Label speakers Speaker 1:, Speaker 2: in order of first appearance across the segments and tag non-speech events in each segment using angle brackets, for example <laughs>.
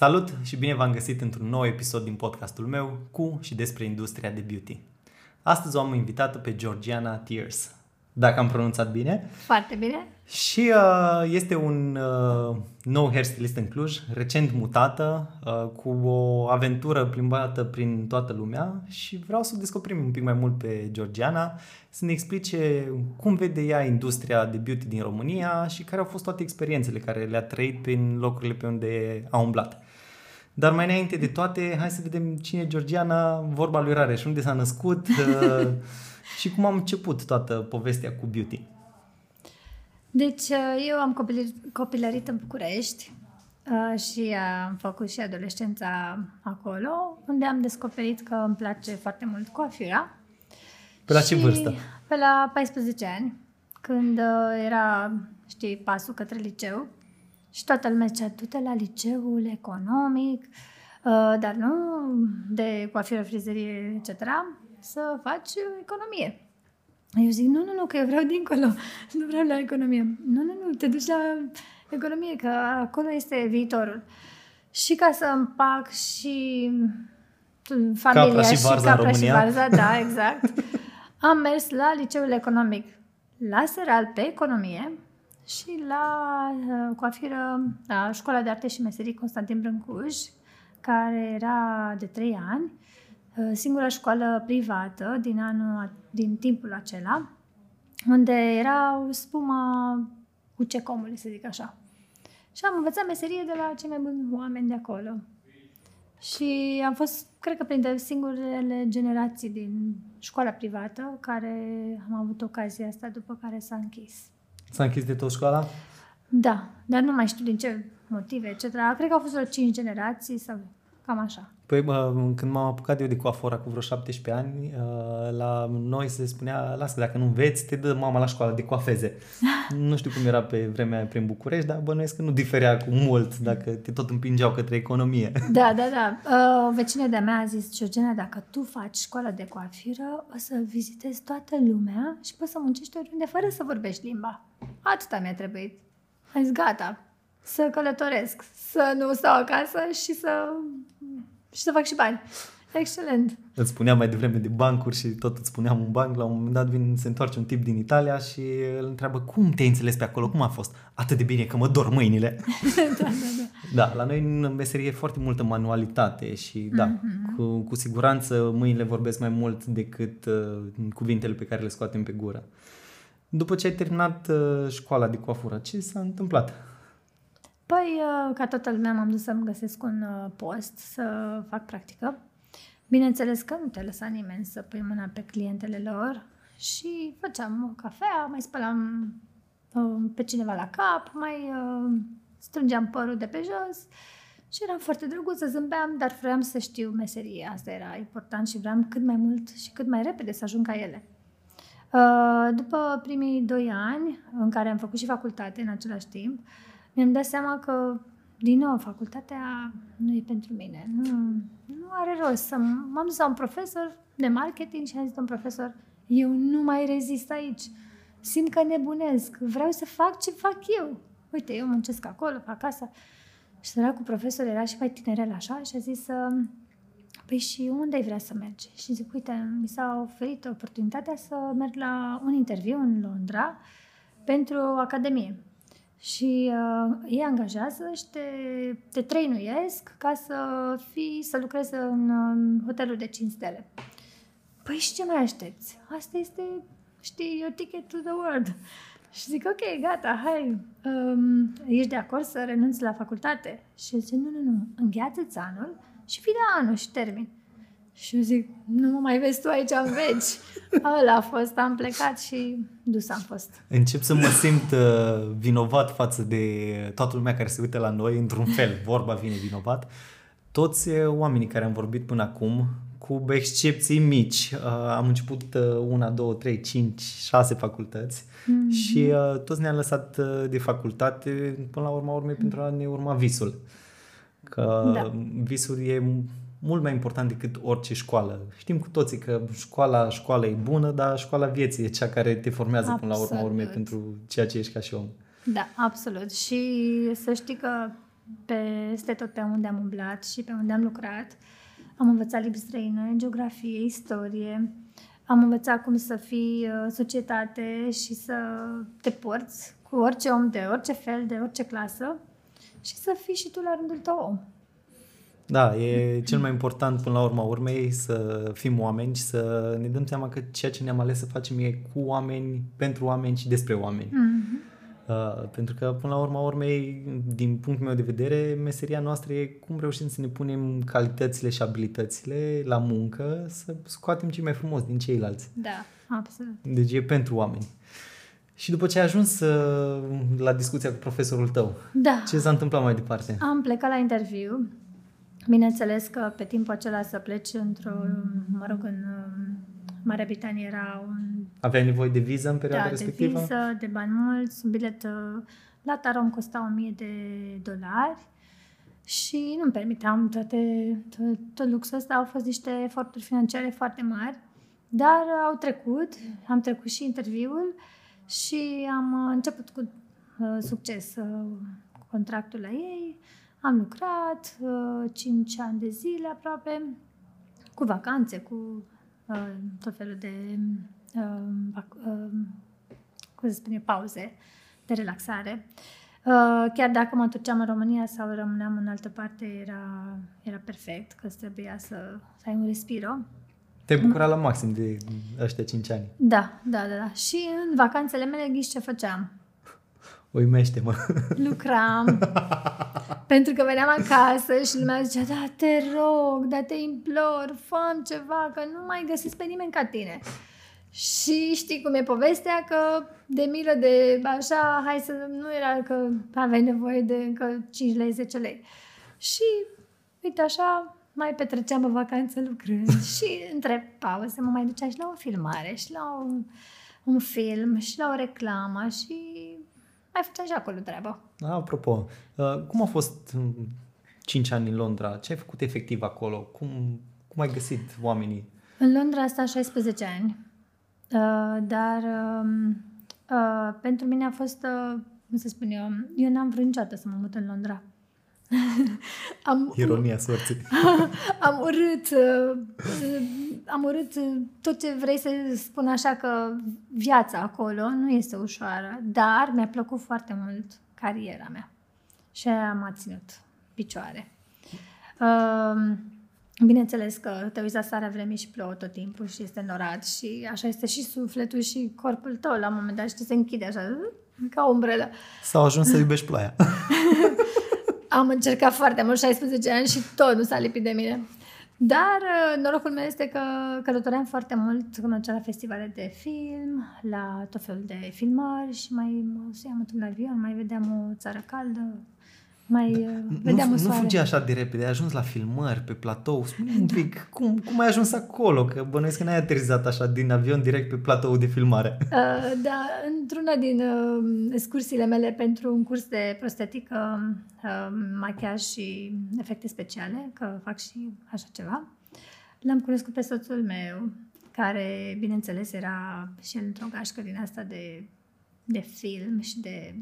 Speaker 1: Salut și bine v-am găsit într-un nou episod din podcastul meu cu și despre industria de beauty. Astăzi o am invitată pe Georgiana Tears, dacă am pronunțat bine.
Speaker 2: Foarte bine.
Speaker 1: Și uh, este un uh, nou hairstylist în Cluj, recent mutată, uh, cu o aventură plimbată prin toată lumea și vreau să descoperim un pic mai mult pe Georgiana, să ne explice cum vede ea industria de beauty din România și care au fost toate experiențele care le-a trăit prin locurile pe unde a umblat. Dar mai înainte de toate, hai să vedem cine e Georgiana, vorba lui Rareș, unde s-a născut <laughs> uh, și cum am început toată povestea cu beauty.
Speaker 2: Deci, uh, eu am copilărit în București uh, și am făcut și adolescența acolo, unde am descoperit că îmi place foarte mult coafura.
Speaker 1: Pe la ce vârstă?
Speaker 2: Pe la 14 ani, când era, știi, pasul către liceu. Și toată lumea zicea, du-te la liceul economic, uh, dar nu de coafură, frizerie, etc., să faci economie. Eu zic, nu, nu, nu, că eu vreau dincolo, <laughs> nu vreau la economie. Nu, nu, nu, te duci la economie, că acolo este viitorul. Și ca să împac și familia
Speaker 1: capra și, varza
Speaker 2: și capra
Speaker 1: și
Speaker 2: varza, da, <laughs> exact. Am mers la liceul economic la Seral pe economie și la uh, coafiră, la Școala de Arte și Meserii Constantin Brâncuș, care era de trei ani, uh, singura școală privată din, anul, din timpul acela, unde era spuma cu cecomului, să zic așa. Și am învățat meserie de la cei mai buni oameni de acolo. Și am fost, cred că, printre singurele generații din școala privată care am avut ocazia asta după care s-a închis.
Speaker 1: S-a închis de tot școala?
Speaker 2: Da, dar nu mai știu din ce motive, etc. Cred că au fost vreo 5 generații sau cam așa.
Speaker 1: Păi bă, când m-am apucat eu de coafora cu vreo 17 ani, uh, la noi se spunea, lasă, dacă nu înveți, te dă mama la școală de coafeze. <laughs> nu știu cum era pe vremea aia prin București, dar bănuiesc că nu diferea cu mult dacă te tot împingeau către economie.
Speaker 2: Da, da, da. Uh, o vecină de-a mea a zis, Georgina, dacă tu faci școala de coafiră, o să vizitezi toată lumea și poți să muncești oriunde fără să vorbești limba. Atâta mi-a trebuit. Am zis, gata, să călătoresc, să nu stau acasă și să și să fac și bani. Excelent.
Speaker 1: Îți spuneam mai devreme de bancuri și tot îți spuneam un banc, la un moment dat vin, se întoarce un tip din Italia și îl întreabă cum te-ai înțeles pe acolo, cum a fost? Atât de bine că mă dor mâinile. <laughs>
Speaker 2: da, da, da.
Speaker 1: Da, la noi în meserie e foarte multă manualitate și da, mm-hmm. cu, cu siguranță mâinile vorbesc mai mult decât uh, cuvintele pe care le scoatem pe gură. După ce ai terminat uh, școala de coafură, ce s-a întâmplat?
Speaker 2: Păi, uh, ca toată lumea, m-am dus să-mi găsesc un uh, post să fac practică. Bineînțeles că nu te lăsa nimeni să pui mâna pe clientele lor și făceam o cafea, mai spălam uh, pe cineva la cap, mai strângeam părul de pe jos și eram foarte drăguță, zâmbeam, dar vreau să știu meserie. Asta era important și vreau cât mai mult și cât mai repede să ajung ca ele. După primii doi ani, în care am făcut și facultate în același timp, mi-am dat seama că, din nou, facultatea nu e pentru mine. Nu, nu are rost. Să m-am dus la un profesor de marketing și am zis un profesor, eu nu mai rezist aici. Simt că nebunesc. Vreau să fac ce fac eu. Uite, eu muncesc acolo, fac asta. Și cu profesor era și mai tinerel așa și a zis, păi și unde ai vrea să mergi? Și zic, uite, mi s-a oferit oportunitatea să merg la un interviu în Londra pentru o academie și uh, ei angajează și te, te trăinuiesc ca să fii, să lucrezi în um, hotelul de 5 stele. Păi și ce mai aștepți? Asta este, știi, your ticket to the world. <laughs> Și zic, ok, gata, hai, um, ești de acord să renunți la facultate? Și zice, nu, nu, nu, îngheață-ți anul și fii de anul și termin. Și eu zic, nu mă mai vezi tu aici în veci. Ăla a fost, am plecat și dus am fost.
Speaker 1: Încep să mă simt uh, vinovat față de toată lumea care se uită la noi, într-un fel, <laughs> vorba vine vinovat. Toți uh, oamenii care am vorbit până acum, cu excepții mici, uh, am început uh, una, două, trei, cinci, șase facultăți mm-hmm. și uh, toți ne-am lăsat uh, de facultate până la urma urmei pentru a ne urma visul. Că da. visul e mult mai important decât orice școală. Știm cu toții că școala, școala e bună, dar școala vieții e cea care te formează absolut. până la urmă urme pentru ceea ce ești ca și om.
Speaker 2: Da, absolut. Și să știi că peste tot pe unde am umblat și pe unde am lucrat. Am învățat limbi străine, geografie, istorie. Am învățat cum să fii uh, societate și să te porți cu orice om de orice fel, de orice clasă și să fii și tu la rândul tău om.
Speaker 1: Da, e cel mai important până la urma urmei să fim oameni și să ne dăm seama că ceea ce ne-am ales să facem e cu oameni, pentru oameni și despre oameni. Mm-hmm. Uh, pentru că până la urma urmei, din punctul meu de vedere, meseria noastră e cum reușim să ne punem calitățile și abilitățile la muncă să scoatem ce mai frumos din ceilalți.
Speaker 2: Da, absolut.
Speaker 1: Deci e pentru oameni. Și după ce ai ajuns uh, la discuția cu profesorul tău,
Speaker 2: Da.
Speaker 1: ce s-a întâmplat mai departe?
Speaker 2: Am plecat la interviu. Bineînțeles că pe timpul acela să pleci într-o, mă rog, în um, Marea Britanie era un
Speaker 1: Aveai nevoie de viză în perioada
Speaker 2: da,
Speaker 1: respectivă?
Speaker 2: de viză, de bani mulți, un bilet uh, la Tarom costa 1000 de dolari și nu-mi permiteam toate, tot, tot luxul ăsta. Au fost niște eforturi financiare foarte mari, dar au trecut, am trecut și interviul și am uh, început cu uh, succes uh, cu contractul la ei. Am lucrat uh, 5 ani de zile aproape, cu vacanțe, cu uh, tot felul de uh, vac- uh, cum se spune, pauze de relaxare. Uh, chiar dacă mă întorceam în România sau rămâneam în altă parte, era, era perfect, că îți trebuia să, să ai un respiro.
Speaker 1: Te-ai bucurat la maxim de ăștia 5 ani.
Speaker 2: Da, da, da, da. Și în vacanțele mele, ghiși ce făceam?
Speaker 1: Uimește-mă. <laughs>
Speaker 2: Lucram. pentru că veneam acasă și lumea zicea, da, te rog, da, te implor, fă ceva, că nu mai găsesc pe nimeni ca tine. Și știi cum e povestea, că de milă de așa, hai să, nu era că aveai nevoie de încă 5 lei, 10 lei. Și uite așa, mai petreceam în vacanță lucrând <laughs> și între pauze mă mai ducea și la o filmare și la un, un film și la o reclamă și mai făceam și acolo treaba.
Speaker 1: Apropo, uh, cum a fost 5 ani în Londra? Ce ai făcut efectiv acolo? Cum, cum ai găsit oamenii?
Speaker 2: În Londra asta 16 ani, uh, dar um, uh, pentru mine a fost, uh, cum să spun eu, eu n-am vrut niciodată să mă mut în Londra. Am,
Speaker 1: Ironia sorții. <laughs>
Speaker 2: am urât, uh, am urât uh, tot ce vrei să spun așa că viața acolo nu este ușoară, dar mi-a plăcut foarte mult cariera mea și aia m-a ținut picioare. Uh, Bineînțeles că te uiți la starea vremii și plouă tot timpul și este norat și așa este și sufletul și corpul tău la un moment dat și se închide așa ca o umbrelă.
Speaker 1: Sau ajuns să iubești ploaia. <laughs>
Speaker 2: Am încercat foarte mult, 16 ani și tot nu s-a lipit de mine. Dar uh, norocul meu este că călătoream foarte mult, când mergeam la festivale de film, la tot felul de filmări și mai mă suiam într-un avion, mai vedeam o țară caldă, mai uh, vedeam
Speaker 1: nu,
Speaker 2: un
Speaker 1: nu
Speaker 2: soare.
Speaker 1: fugi așa de repede, ai ajuns la filmări, pe platou. spune un pic, cum, cum ai ajuns acolo? Că bănuiesc că n-ai aterizat așa din avion direct pe platou de filmare.
Speaker 2: Uh, da, într-una din uh, excursiile mele pentru un curs de prostetică, uh, machiaj și efecte speciale, că fac și așa ceva, l-am cunoscut pe soțul meu, care, bineînțeles, era și el într-o gașcă din asta de, de film și de,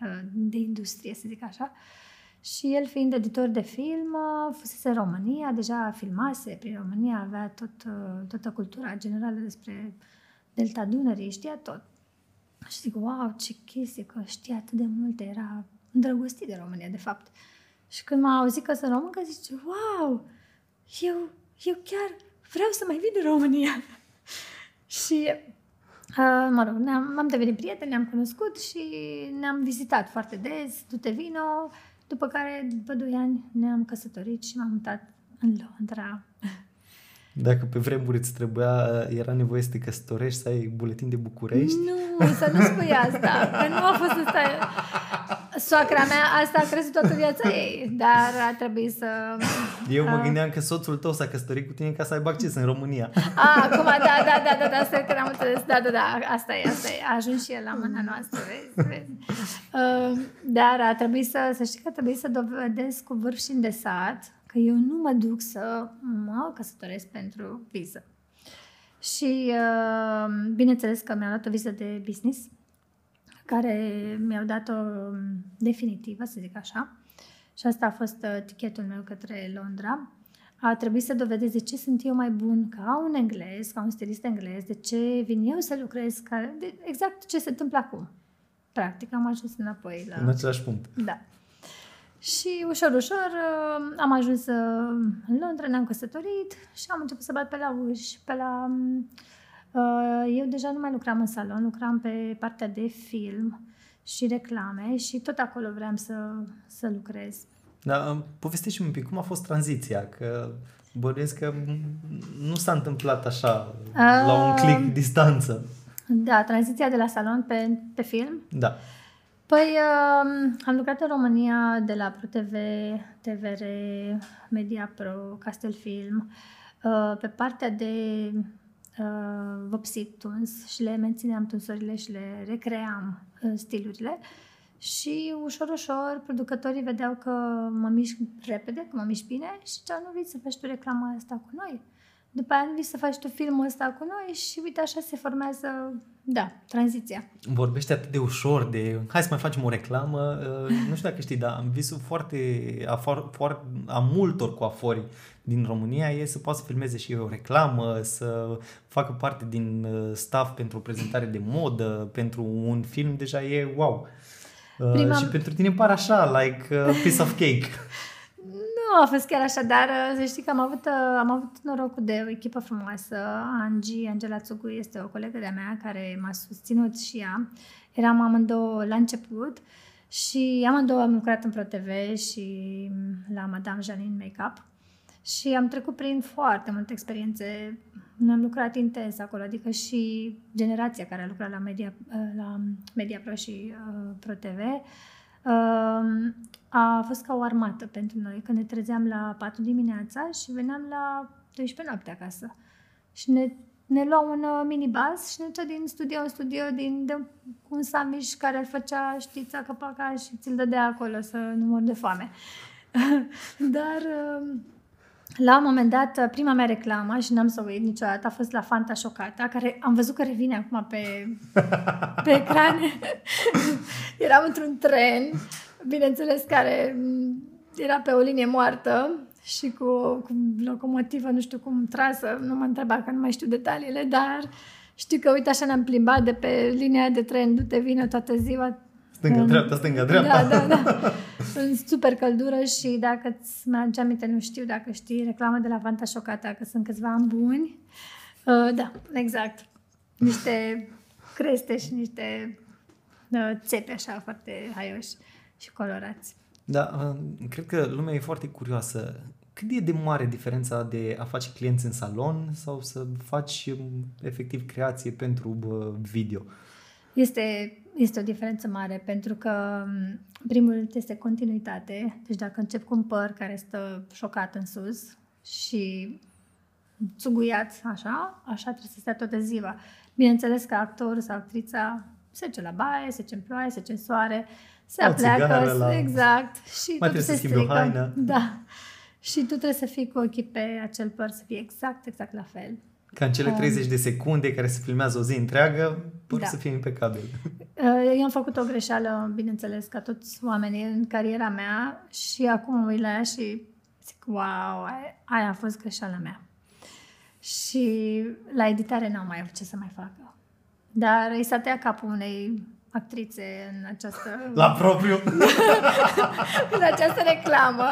Speaker 2: uh, de industrie, să zic așa. Și el fiind editor de film, uh, fusese în România, deja filmase prin România, avea tot, uh, toată cultura generală despre Delta Dunării, știa tot. Și zic, wow, ce chestie, că știa atât de multe, era îndrăgostit de România, de fapt. Și când m-a auzit că sunt româncă, zice, wow, eu, eu chiar vreau să mai vin în România. <laughs> și, uh, mă rog, ne-am, am devenit prieteni, ne-am cunoscut și ne-am vizitat foarte des, du-te vino, după care, după 2 ani, ne-am căsătorit și m-am mutat în Londra.
Speaker 1: Dacă pe vremuri îți trebuia, era nevoie să te căsătorești, să ai buletin de București.
Speaker 2: Nu, să nu spui asta, că nu a fost asta. Soacra mea, asta a crezut toată viața ei, dar a trebuit să...
Speaker 1: Eu mă
Speaker 2: Ah.
Speaker 1: gândeam că soțul tău s-a căsătorit cu tine ca să aibă acces în România.
Speaker 2: A, acum, da, da, da, da, da, asta că am înțeles. Da, da, da, asta e, asta e. A ajuns și el la mâna noastră, vezi, vezi. Uh, dar a trebuit să, să știi că a trebuit să dovedesc cu vârf și îndesat că eu nu mă duc să mă căsătoresc pentru viză. Și uh, bineînțeles că mi-a luat o viză de business care mi-au dat-o definitivă, să zic așa. Și asta a fost uh, tichetul meu către Londra. A trebuit să dovedesc de ce sunt eu mai bun ca un englez, ca un stilist englez, de ce vin eu să lucrez, ca, de, exact ce se întâmplă acum. Practic am ajuns înapoi la...
Speaker 1: În același punct.
Speaker 2: Da. Și ușor, ușor uh, am ajuns uh, în Londra, ne-am căsătorit și am început să bat pe la uși, pe la... uh, Eu deja nu mai lucram în salon, lucram pe partea de film și reclame și tot acolo vreau să, să lucrez.
Speaker 1: Da, povestește un pic cum a fost tranziția, că bănuiesc că nu s-a întâmplat așa, la un
Speaker 2: Um,
Speaker 1: click distanță.
Speaker 2: Da, tranziția de la salon pe, pe film.
Speaker 1: Da.
Speaker 2: Păi um, am lucrat în România de la ProTV, TVR, Media Pro, Castel Film, uh, pe partea de uh, vopsit tuns și le mențineam tunsurile și le recream uh, stilurile. Și ușor, ușor, producătorii vedeau că mă mișc repede, că mă mișc bine și ziceau, nu vii să faci tu reclama asta cu noi? După aia nu vii să faci tu filmul ăsta cu noi și uite așa se formează, da, tranziția.
Speaker 1: Vorbește atât de ușor de hai să mai facem o reclamă. Uh, Nu știu dacă știi, dar visul foarte, a, for, for, a multor coafori din România e să poată să filmeze și o reclamă, să facă parte din uh, staff pentru o prezentare de modă, pentru un film, deja e wow. Uh,
Speaker 2: Prima-
Speaker 1: Și pentru tine pare așa, like a piece of cake. <laughs>
Speaker 2: Nu a fost chiar așa, dar uh, să știi că am avut, uh, am avut norocul de o echipă frumoasă. Angie, Angela Tsugu este o colegă de-a mea care m-a susținut și ea. Eram amândouă la început și amândouă am lucrat în ProTV și la Madame Janine Makeup. Și am trecut prin foarte multe experiențe. Noi am lucrat intens acolo, adică și generația care a lucrat la Media, uh, la Media Pro și uh, ProTV uh, a fost ca o armată pentru noi, când ne trezeam la 4 dimineața și veneam la 12 noapte acasă. Și ne, ne luau un uh, minibus și ne ducea din studio în studio, din de, cu un samiș care îl făcea, știi, țacă-paca și ți-l dădea acolo să nu mor de foame. <laughs> Dar uh, la un moment dat, prima mea reclamă, și n-am să o uit niciodată, a fost la Fanta Șocata, care am văzut că revine acum pe, pe ecran. <laughs> <laughs> Eram într-un tren, bineînțeles, care m, era pe o linie moartă și cu, cu locomotivă, nu știu cum trasă, nu mă întreba că nu mai știu detaliile, dar știu că, uite, așa ne-am plimbat de pe linia de tren, du-te, vină toată ziua,
Speaker 1: Stânga,
Speaker 2: În-
Speaker 1: dreapta, stânga, dreapta.
Speaker 2: da, da, da. <laughs> În super căldură și dacă îți mai aduce aminte, nu știu dacă știi, reclamă de la Fanta Șocata, că sunt câțiva ani buni. Uh, da, exact. Niște creste și niște uh, țepe așa foarte haioși și colorați.
Speaker 1: Da, uh, cred că lumea e foarte curioasă. Cât e de mare diferența de a face clienți în salon sau să faci um, efectiv creație pentru bă, video?
Speaker 2: Este, este o diferență mare pentru că m, primul este continuitate. Deci dacă încep cu un păr care stă șocat în sus și țuguiat așa, așa trebuie să stea toată ziua. Bineînțeles că actorul sau actrița se duce la baie, se duce în ploaie, se duce în soare, se
Speaker 1: La o
Speaker 2: apleacă,
Speaker 1: țigară, la-
Speaker 2: exact. Și
Speaker 1: Mai
Speaker 2: totul
Speaker 1: trebuie să
Speaker 2: se
Speaker 1: schimbi o
Speaker 2: strică.
Speaker 1: haină.
Speaker 2: Da. Și tu trebuie să fii cu ochii pe acel păr, să fie exact, exact la fel.
Speaker 1: Ca în cele
Speaker 2: Um.
Speaker 1: 30 de secunde care se filmează o zi întreagă, pur
Speaker 2: Da.
Speaker 1: să fie impecabil. <laughs>
Speaker 2: Uh, Eu am făcut o greșeală, bineînțeles, ca toți oamenii în cariera mea și acum mă uit la ea și zic, wow, aia- aia a fost greșeala mea. Și la editare n-am mai avut ce să mai facă. Dar îi s-a tăiat capul unei actrițe în această,
Speaker 1: La propriu. <laughs>
Speaker 2: în această reclamă.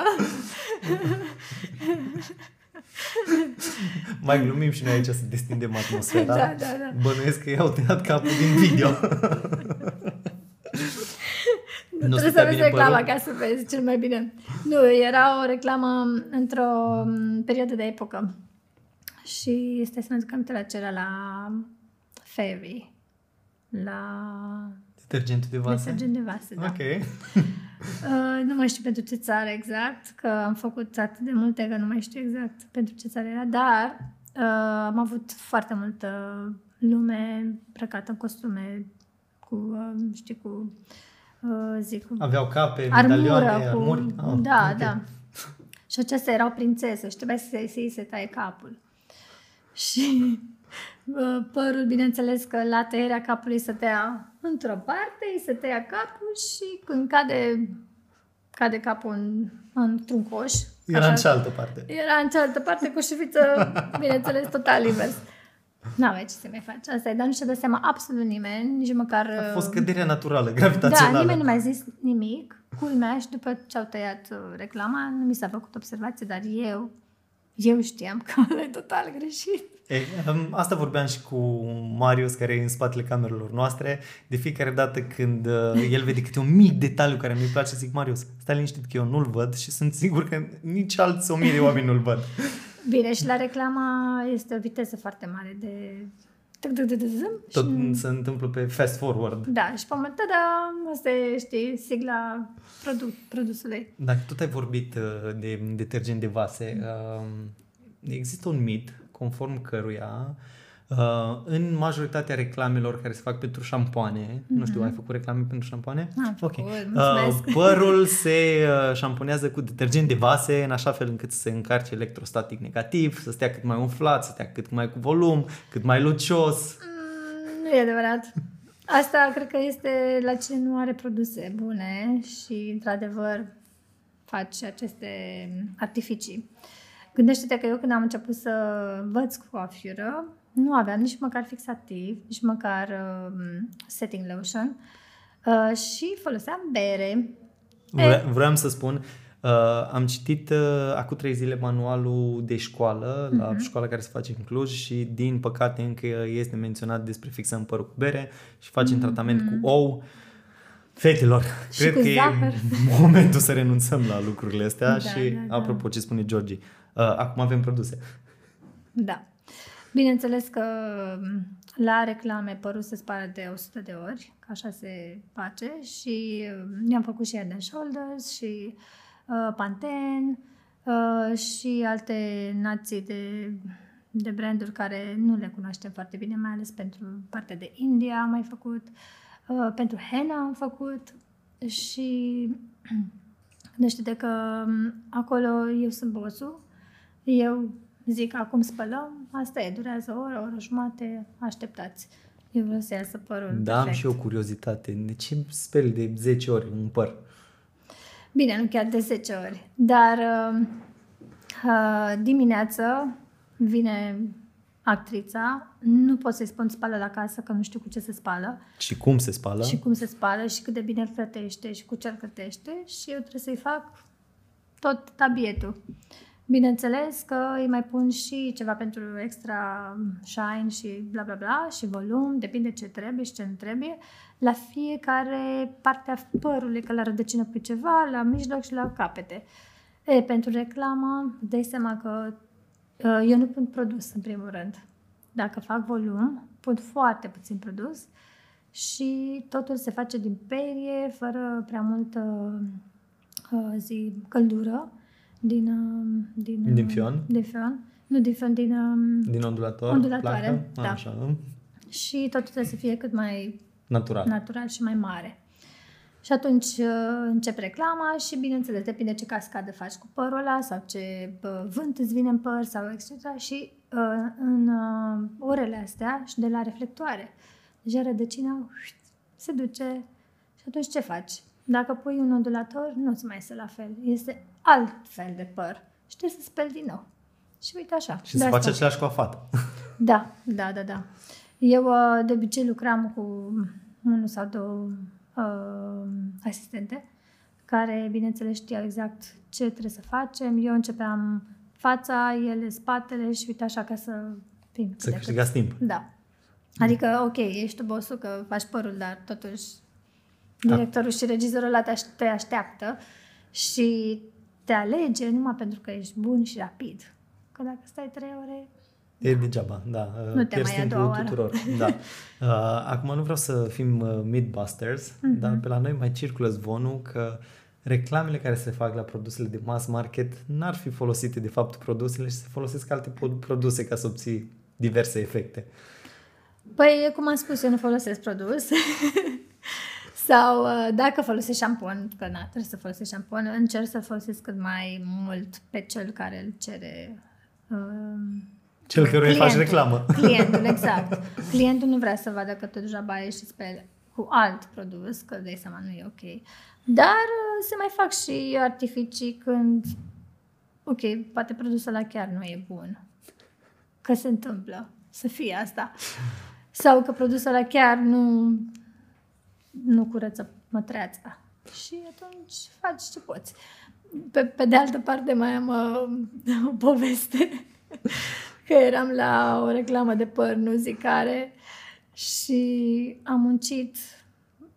Speaker 1: Mai glumim și noi aici să destindem atmosfera.
Speaker 2: Da, da, da.
Speaker 1: Bănuiesc că i-au tăiat capul din video. Nu
Speaker 2: Trebuie
Speaker 1: stătea
Speaker 2: să vezi
Speaker 1: bine
Speaker 2: reclama
Speaker 1: părul?
Speaker 2: ca să vezi cel mai bine. Nu, era o reclamă într-o m, perioadă de epocă. Și este să ne ducăm aminte la ce era la Fairy. La
Speaker 1: Detergentul de vase?
Speaker 2: Detergent de vase, da.
Speaker 1: Ok. <laughs>
Speaker 2: Uh, nu mai știu pentru ce țară exact, că am făcut atât de multe că nu mai știu exact pentru ce țară era, dar uh, am avut foarte multă lume îmbrăcată în costume cu, uh, știi, cu, uh, zic, cu
Speaker 1: Aveau cape, medalioane,
Speaker 2: armură, cu...
Speaker 1: armuri? Ah,
Speaker 2: da,
Speaker 1: ok.
Speaker 2: da. Și acestea erau prințese și trebuia să se, să se taie capul. <laughs> Și uh, părul, bineînțeles că la tăierea capului se tăia într-o parte, îi se tăia capul și când cade cade capul în, într-un coș.
Speaker 1: Era
Speaker 2: Așa.
Speaker 1: în cealaltă parte.
Speaker 2: Era în cealaltă parte cu șuviță, <laughs> bineînțeles, total invers. N-aveai ce să mai faci. Asta e, dar nu și-a dat seama absolut nimeni, nici măcar...
Speaker 1: A fost căderea naturală,
Speaker 2: Da,
Speaker 1: gravitațională.
Speaker 2: nimeni nu mi-a zis nimic. Culmea și după ce au tăiat uh, reclama, nu mi s-a făcut observație, dar eu, eu știam că <laughs> e total greșit.
Speaker 1: E, um, asta vorbeam și cu Marius, care e în spatele camerelor noastre. De fiecare dată când uh, el vede câte un mic detaliu care mi-i place, zic, Marius, stai liniștit că eu nu-l văd și sunt sigur că nici alți o mie de oameni nu-l văd.
Speaker 2: Bine, și la reclama este o viteză foarte mare de... tuc, tuc, tuc, tuc, tuc,
Speaker 1: Tot
Speaker 2: și-
Speaker 1: se întâmplă pe fast forward.
Speaker 2: Da, și pe moment, da, asta e, știi, sigla produ- produsului.
Speaker 1: Dacă tot ai vorbit uh, de detergent de vase, uh, există un mit conform căruia uh, în majoritatea reclamelor care se fac pentru șampoane, nu știu, ai făcut reclame pentru șampoane?
Speaker 2: Mhm. Am făcut,
Speaker 1: Uh,
Speaker 2: mulțumesc.
Speaker 1: părul se uh, șamponează cu detergent de vase în așa fel încât să se încarce electrostatic negativ, să stea cât mai umflat, să stea cât mai cu volum, cât mai lucios.
Speaker 2: Mm, Nu e adevărat. Asta cred că este la cine nu are produse bune și, într-adevăr, faci aceste artificii. Gândește-te că eu când am început să învăț cu coafură, nu aveam nici măcar fixativ, nici măcar um, setting lotion uh, și foloseam bere.
Speaker 1: Vre- vreau să spun, uh, am citit uh, acum trei zile manualul de școală, la
Speaker 2: Mhm.
Speaker 1: școala care se face în Cluj și din păcate încă este menționat despre fixăm părul cu bere și facem tratament cu ou. Fetelor,
Speaker 2: Mhm. <laughs> Și
Speaker 1: cred
Speaker 2: cu
Speaker 1: că
Speaker 2: zahăr.
Speaker 1: e momentul să renunțăm la lucrurile astea
Speaker 2: Da,
Speaker 1: și,
Speaker 2: da, da.
Speaker 1: apropo ce spune Georgie, uh, acum avem produse.
Speaker 2: Da. Bineînțeles că m, la reclame părul se spală de 100 de ori, că așa se face și m, i-am făcut și Head and Shoulders și uh, Pantene uh, și alte nații de, de branduri care nu le cunoaștem foarte bine, mai ales pentru partea de India am mai făcut, uh, pentru henna am făcut și <clears throat> gândește-te că m, acolo eu sunt bossul, eu zic acum spălăm, asta e, durează o oră, o oră jumate, așteptați. Eu vreau să iasă părul
Speaker 1: Da, am
Speaker 2: perfect.
Speaker 1: și eu curiozitate. De ce speli de 10 ori un păr?
Speaker 2: Bine, nu chiar de 10 ori, dar uh, uh, dimineață vine actrița, nu pot să-i spun spală la casă, că nu știu cu ce se spală
Speaker 1: Și cum se spală?
Speaker 2: și cum se spală și cât de bine îl plătește și cu ce îl plătește și eu trebuie să-i fac tot tabietul. Bineînțeles că îi mai pun și ceva pentru extra shine și bla bla bla și volum, depinde ce trebuie și ce nu trebuie, la fiecare parte a părului, că la rădăcină pe ceva, la mijloc și la capete. E, pentru reclamă, îți dai seama că uh, eu nu pun produs în primul rând. Dacă fac volum, pun foarte puțin produs și totul se face din perie, fără prea multă uh, zi, căldură, din, uh, din, uh,
Speaker 1: Din fion?
Speaker 2: Din fion. Nu din fion, din... Uh,
Speaker 1: Din ondulator?
Speaker 2: Ondulatoare,
Speaker 1: placă?
Speaker 2: da.
Speaker 1: Așa,
Speaker 2: și totul trebuie să fie cât mai
Speaker 1: natural.
Speaker 2: natural și mai mare. Și atunci uh, încep reclama și, bineînțeles, depinde ce cascadă faci cu părul ăla sau ce bă, vânt îți vine în păr sau etc. Și uh, în uh, orele astea și de la reflectoare, deja rădăcina ușt, se duce și atunci ce faci? Dacă pui un ondulator, nu-ți mai este la fel. Este alt fel de păr și trebuie să speli din nou. Și uite așa.
Speaker 1: Și
Speaker 2: De
Speaker 1: se
Speaker 2: asta.
Speaker 1: face același coafat. <laughs>
Speaker 2: Da, da, da, da. Eu uh, de obicei lucram cu unul sau două uh, asistente care, bineînțeles, știau exact ce trebuie să facem. Eu începeam fața, ele spatele și uite așa ca să fim cât
Speaker 1: Să
Speaker 2: de cât.
Speaker 1: câștigați timp.
Speaker 2: Da. Adică, ok, ești tu bossul că faci părul, dar totuși directorul și regizorul ăla te, aș- te așteaptă și te alege numai pentru că ești bun și rapid. Că dacă stai trei ore,
Speaker 1: E degeaba, da.
Speaker 2: Nu te
Speaker 1: pierzi
Speaker 2: mai ia a
Speaker 1: timpul
Speaker 2: doua oară.
Speaker 1: tuturor. Da. <laughs> Uh, acum nu vreau să fim uh, mythbusters,
Speaker 2: Mhm.
Speaker 1: dar pe la noi mai circulă zvonul că reclamele care se fac la produsele de mass market n-ar fi folosite de fapt produsele și se folosesc alte pro- produse ca să obții diverse efecte.
Speaker 2: Păi, cum am spus, eu nu folosesc produs. <laughs> Sau uh, dacă folosesc șampon, că na, trebuie să folosesc șampon, încerc să folosesc cât mai mult pe cel care îl cere uh,
Speaker 1: Cel căruia îi faci
Speaker 2: clientul.
Speaker 1: reclamă. <laughs>
Speaker 2: Clientul, exact. Clientul nu vrea să vadă că tu deja baie și speli cu alt produs, că dai seama nu e ok. Dar se mai fac și artificii când, ok, poate produsul ăla chiar nu e bun. Că se întâmplă să fie asta. Sau că produsul ăla chiar nu, nu curăță mătreața. Și atunci faci ce poți. Pe, pe de altă parte mai am uh, <laughs> o poveste <laughs> că eram la o reclamă de păr, nu zic care, și am muncit,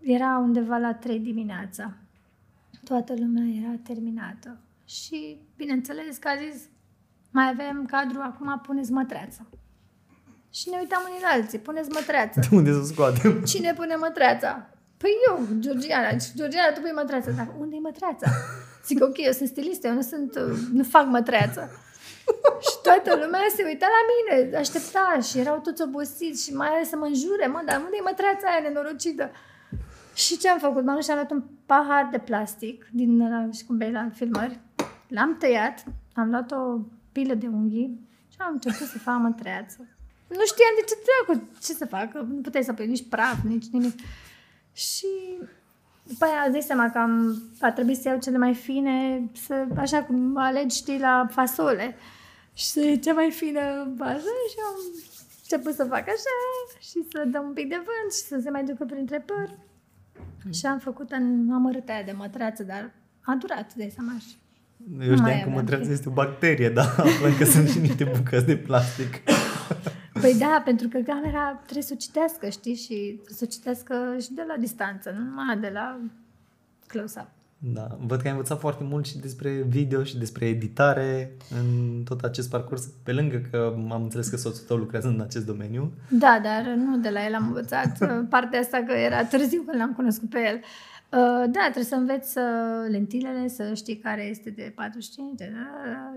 Speaker 2: era undeva la 3 dimineața. Toată lumea era terminată. Și, bineînțeles, că a zis, mai avem cadru, acum puneți mătreața. Și ne uitam unii la alții, puneți mătreața.
Speaker 1: De unde să scoatem?
Speaker 2: Cine pune mătreața? Păi eu, Georgiana. Georgiana, tu pui mătreața. Dar unde e mătreața? Zic, ok, eu sunt stilistă, eu nu, sunt, nu fac mătreață. și toată lumea se uita la mine, aștepta și erau toți obosiți și mai ales să mă înjure, mă, dar unde e mătreața aia nenorocită? Și ce am făcut? M-am dus și am luat un pahar de plastic din la, și cum bei la filmări. L-am tăiat, am luat o pilă de unghii și am început să fac mătreață. Nu știam de ce treacă, ce să fac, nu puteai să pui nici praf, nici nimic. Și după aia îți dai seama că am, a trebuit să iau cele mai fine, să, așa cum alegi, știi, la fasole. Și cea mai fină așa și am început să fac așa și să dăm un pic de vânt și să se mai ducă printre păr. Mm. Și am făcut în amărâta aia de mătreață, dar a durat, de seama și
Speaker 1: Eu știam că mătreața este o bacterie, <laughs> dar aflăm că sunt și niște bucăți de plastic.
Speaker 2: Păi da, pentru că camera trebuie să o citească, știi, și trebuie să o citească și de la distanță, nu numai de la close-up.
Speaker 1: Da, văd că ai învățat foarte mult și despre video și despre editare în tot acest parcurs, pe lângă că am înțeles că soțul tău lucrează în acest domeniu.
Speaker 2: Da, dar nu de la el am învățat <laughs> partea asta că era târziu când l-am cunoscut pe el. Uh, da, trebuie să înveți lentilele, să știi care este de 45, de,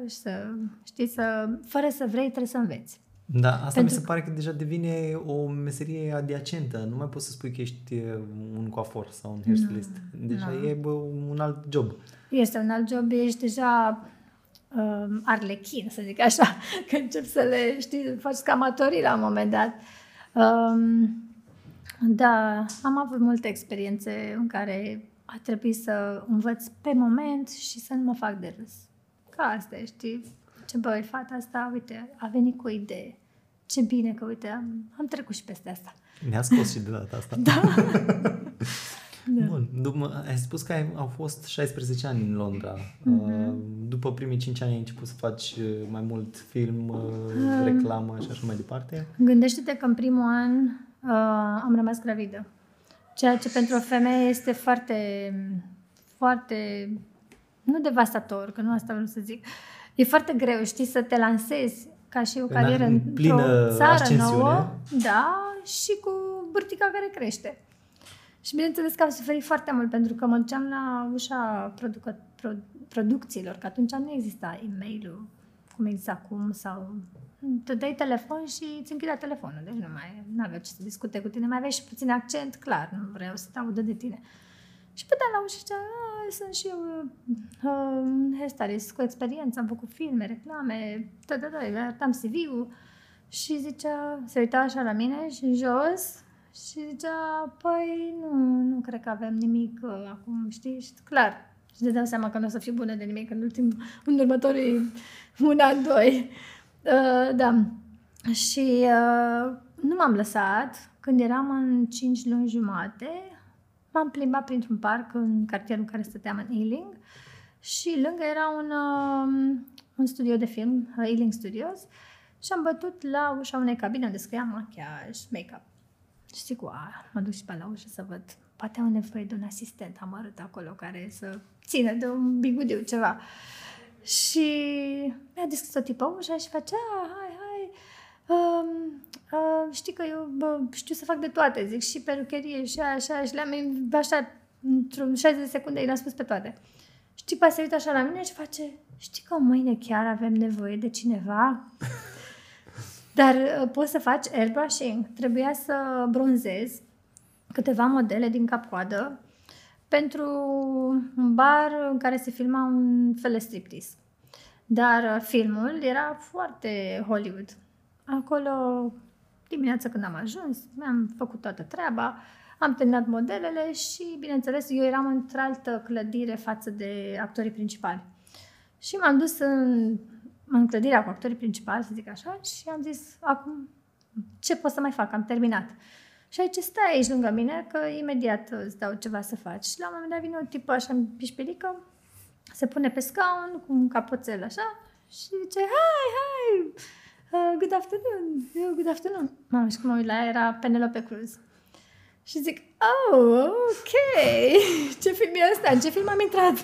Speaker 2: și să știi să, fără să vrei, trebuie să înveți.
Speaker 1: Da, asta Pentru... mi se pare că deja devine o meserie adiacentă. Nu mai poți să spui că ești uh, un coafor sau un hairstylist. No, deja no. e bă, un alt job.
Speaker 2: Este un alt job, ești deja uh, arlechin, să zic așa, <laughs> că încep să le, știi, faci scamatorii la un moment dat. Um, da, am avut multe experiențe în care a trebuit să învăț pe moment și să nu mă fac de râs. Ca asta, știi? Ce băi, fata asta, uite, a venit cu o idee ce bine că, uite, am, am trecut și peste asta.
Speaker 1: Ne-a scos și de data asta. <laughs>
Speaker 2: da.
Speaker 1: da. Bun. După, ai spus că ai, au fost 16 ani în Londra. Uh-huh. După primii 5 ani ai început să faci uh, mai mult film, uh, reclamă și așa mai departe?
Speaker 2: Gândește-te că în primul an uh, am rămas gravidă. Ceea ce pentru o femeie este foarte, foarte, nu devastator, că nu asta vreau să zic, e foarte greu, știi, să te lansezi ca și o carieră în într-o țară ascensiune. nouă, da, și cu bârtica care crește. Și bineînțeles că am suferit foarte mult pentru că mă duceam la ușa producă, pro, producțiilor, că atunci nu exista e mail cum există acum sau te dai telefon și îți închidea telefonul, deci nu mai avea ce să discute cu tine, mai aveai și puțin accent, clar, nu vreau să te audă de tine. Și putea la ușă și zicea, sunt și eu uh, hairstylist cu experiență, am făcut filme, reclame, da, da, da, arătam CV-ul și zicea, se uita așa la mine și jos și zicea, păi nu, nu cred că avem nimic uh, acum, știi, și clar. Și de dau seama că nu o să fiu bună de nimic în, ultim, în următorii un an, doi. Uh, da. Și uh, nu m-am lăsat. Când eram în 5 luni jumate, M-am plimbat printr-un parc în cartierul în care stăteam în Ealing și lângă era un, um, un studio de film, uh, Ealing Studios, și am bătut la ușa unei cabine unde scria machiaj, make-up. Și zic, wow, mă duc și pe la ușă să văd. Poate au nevoie de un asistent amărât acolo care să țină de un bigudiu, ceva. Și mi-a deschis o tipă ușa și face, ah, hai, hai, um, uh, știi că eu bă, știu să fac de toate, zic și perucherie și așa, și le-am așa, într-un 60 de secunde, i-am spus pe toate. Și tipa se uită așa la mine și face, știi că mâine chiar avem nevoie de cineva? <laughs> Dar uh, poți să faci airbrushing. Trebuia să bronzez câteva modele din cap-coadă pentru un bar în care se filma un fel de striptease. Dar uh, filmul era foarte Hollywood. Acolo, dimineața când am ajuns, mi-am făcut toată treaba, am terminat modelele și, bineînțeles, eu eram într-altă clădire față de actorii principali. Și m-am dus în, în clădirea cu actorii principali, să zic așa, și am zis, acum, ce pot să mai fac? Am terminat. Și aici stai aici lângă mine, că imediat îți dau ceva să faci. Și la un moment dat vine o tipă așa în pișpilică, se pune pe scaun cu un capoțel așa și zice, hai, hai, uh, good afternoon, eu, good afternoon. Mamă, și cum mă uit la ea, era Penelope Cruz. Și zic, oh, ok, <laughs> ce film e ăsta? În ce film am intrat?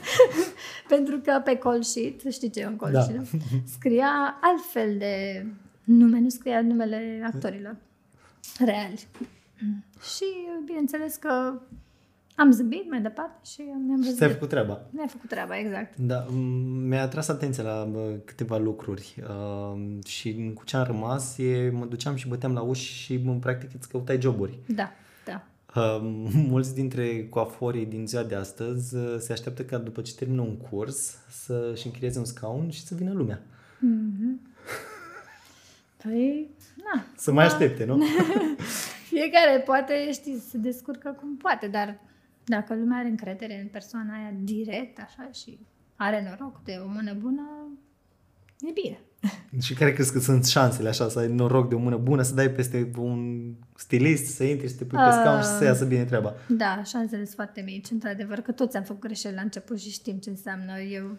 Speaker 2: <laughs> Pentru că pe call sheet, știi ce e un call
Speaker 1: Da.
Speaker 2: sheet, nu? scria altfel de nume, nu scria numele actorilor reali. Și bineînțeles că am zâmbit mai departe și mi-am
Speaker 1: Și
Speaker 2: văzut.
Speaker 1: ți-ai făcut treaba.
Speaker 2: Mi-a făcut treaba, exact.
Speaker 1: Da, m- mi-a atras atenția la bă, câteva lucruri uh, și cu ce am rămas e, mă duceam și băteam la uși și în practic îți căutai joburi.
Speaker 2: Da, da.
Speaker 1: Uh, <laughs> mulți dintre coaforii din ziua de astăzi uh, se așteaptă ca după ce termină un curs să-și închirieze un scaun și să vină lumea.
Speaker 2: Păi, na.
Speaker 1: Să mai aștepte, nu? <laughs>
Speaker 2: Fiecare poate, știi, se descurcă cum poate, dar dacă lumea are încredere în persoana aia direct, așa, și are noroc de o mână bună, e bine. <laughs>
Speaker 1: și care crezi că sunt șansele așa, să ai noroc de o mână bună, să dai peste un stilist, să intri, să te pui pe scaun și să iasă bine treaba.
Speaker 2: Da, șansele sunt foarte mici, într-adevăr, că toți am făcut greșeli la început și știm ce înseamnă. Eu,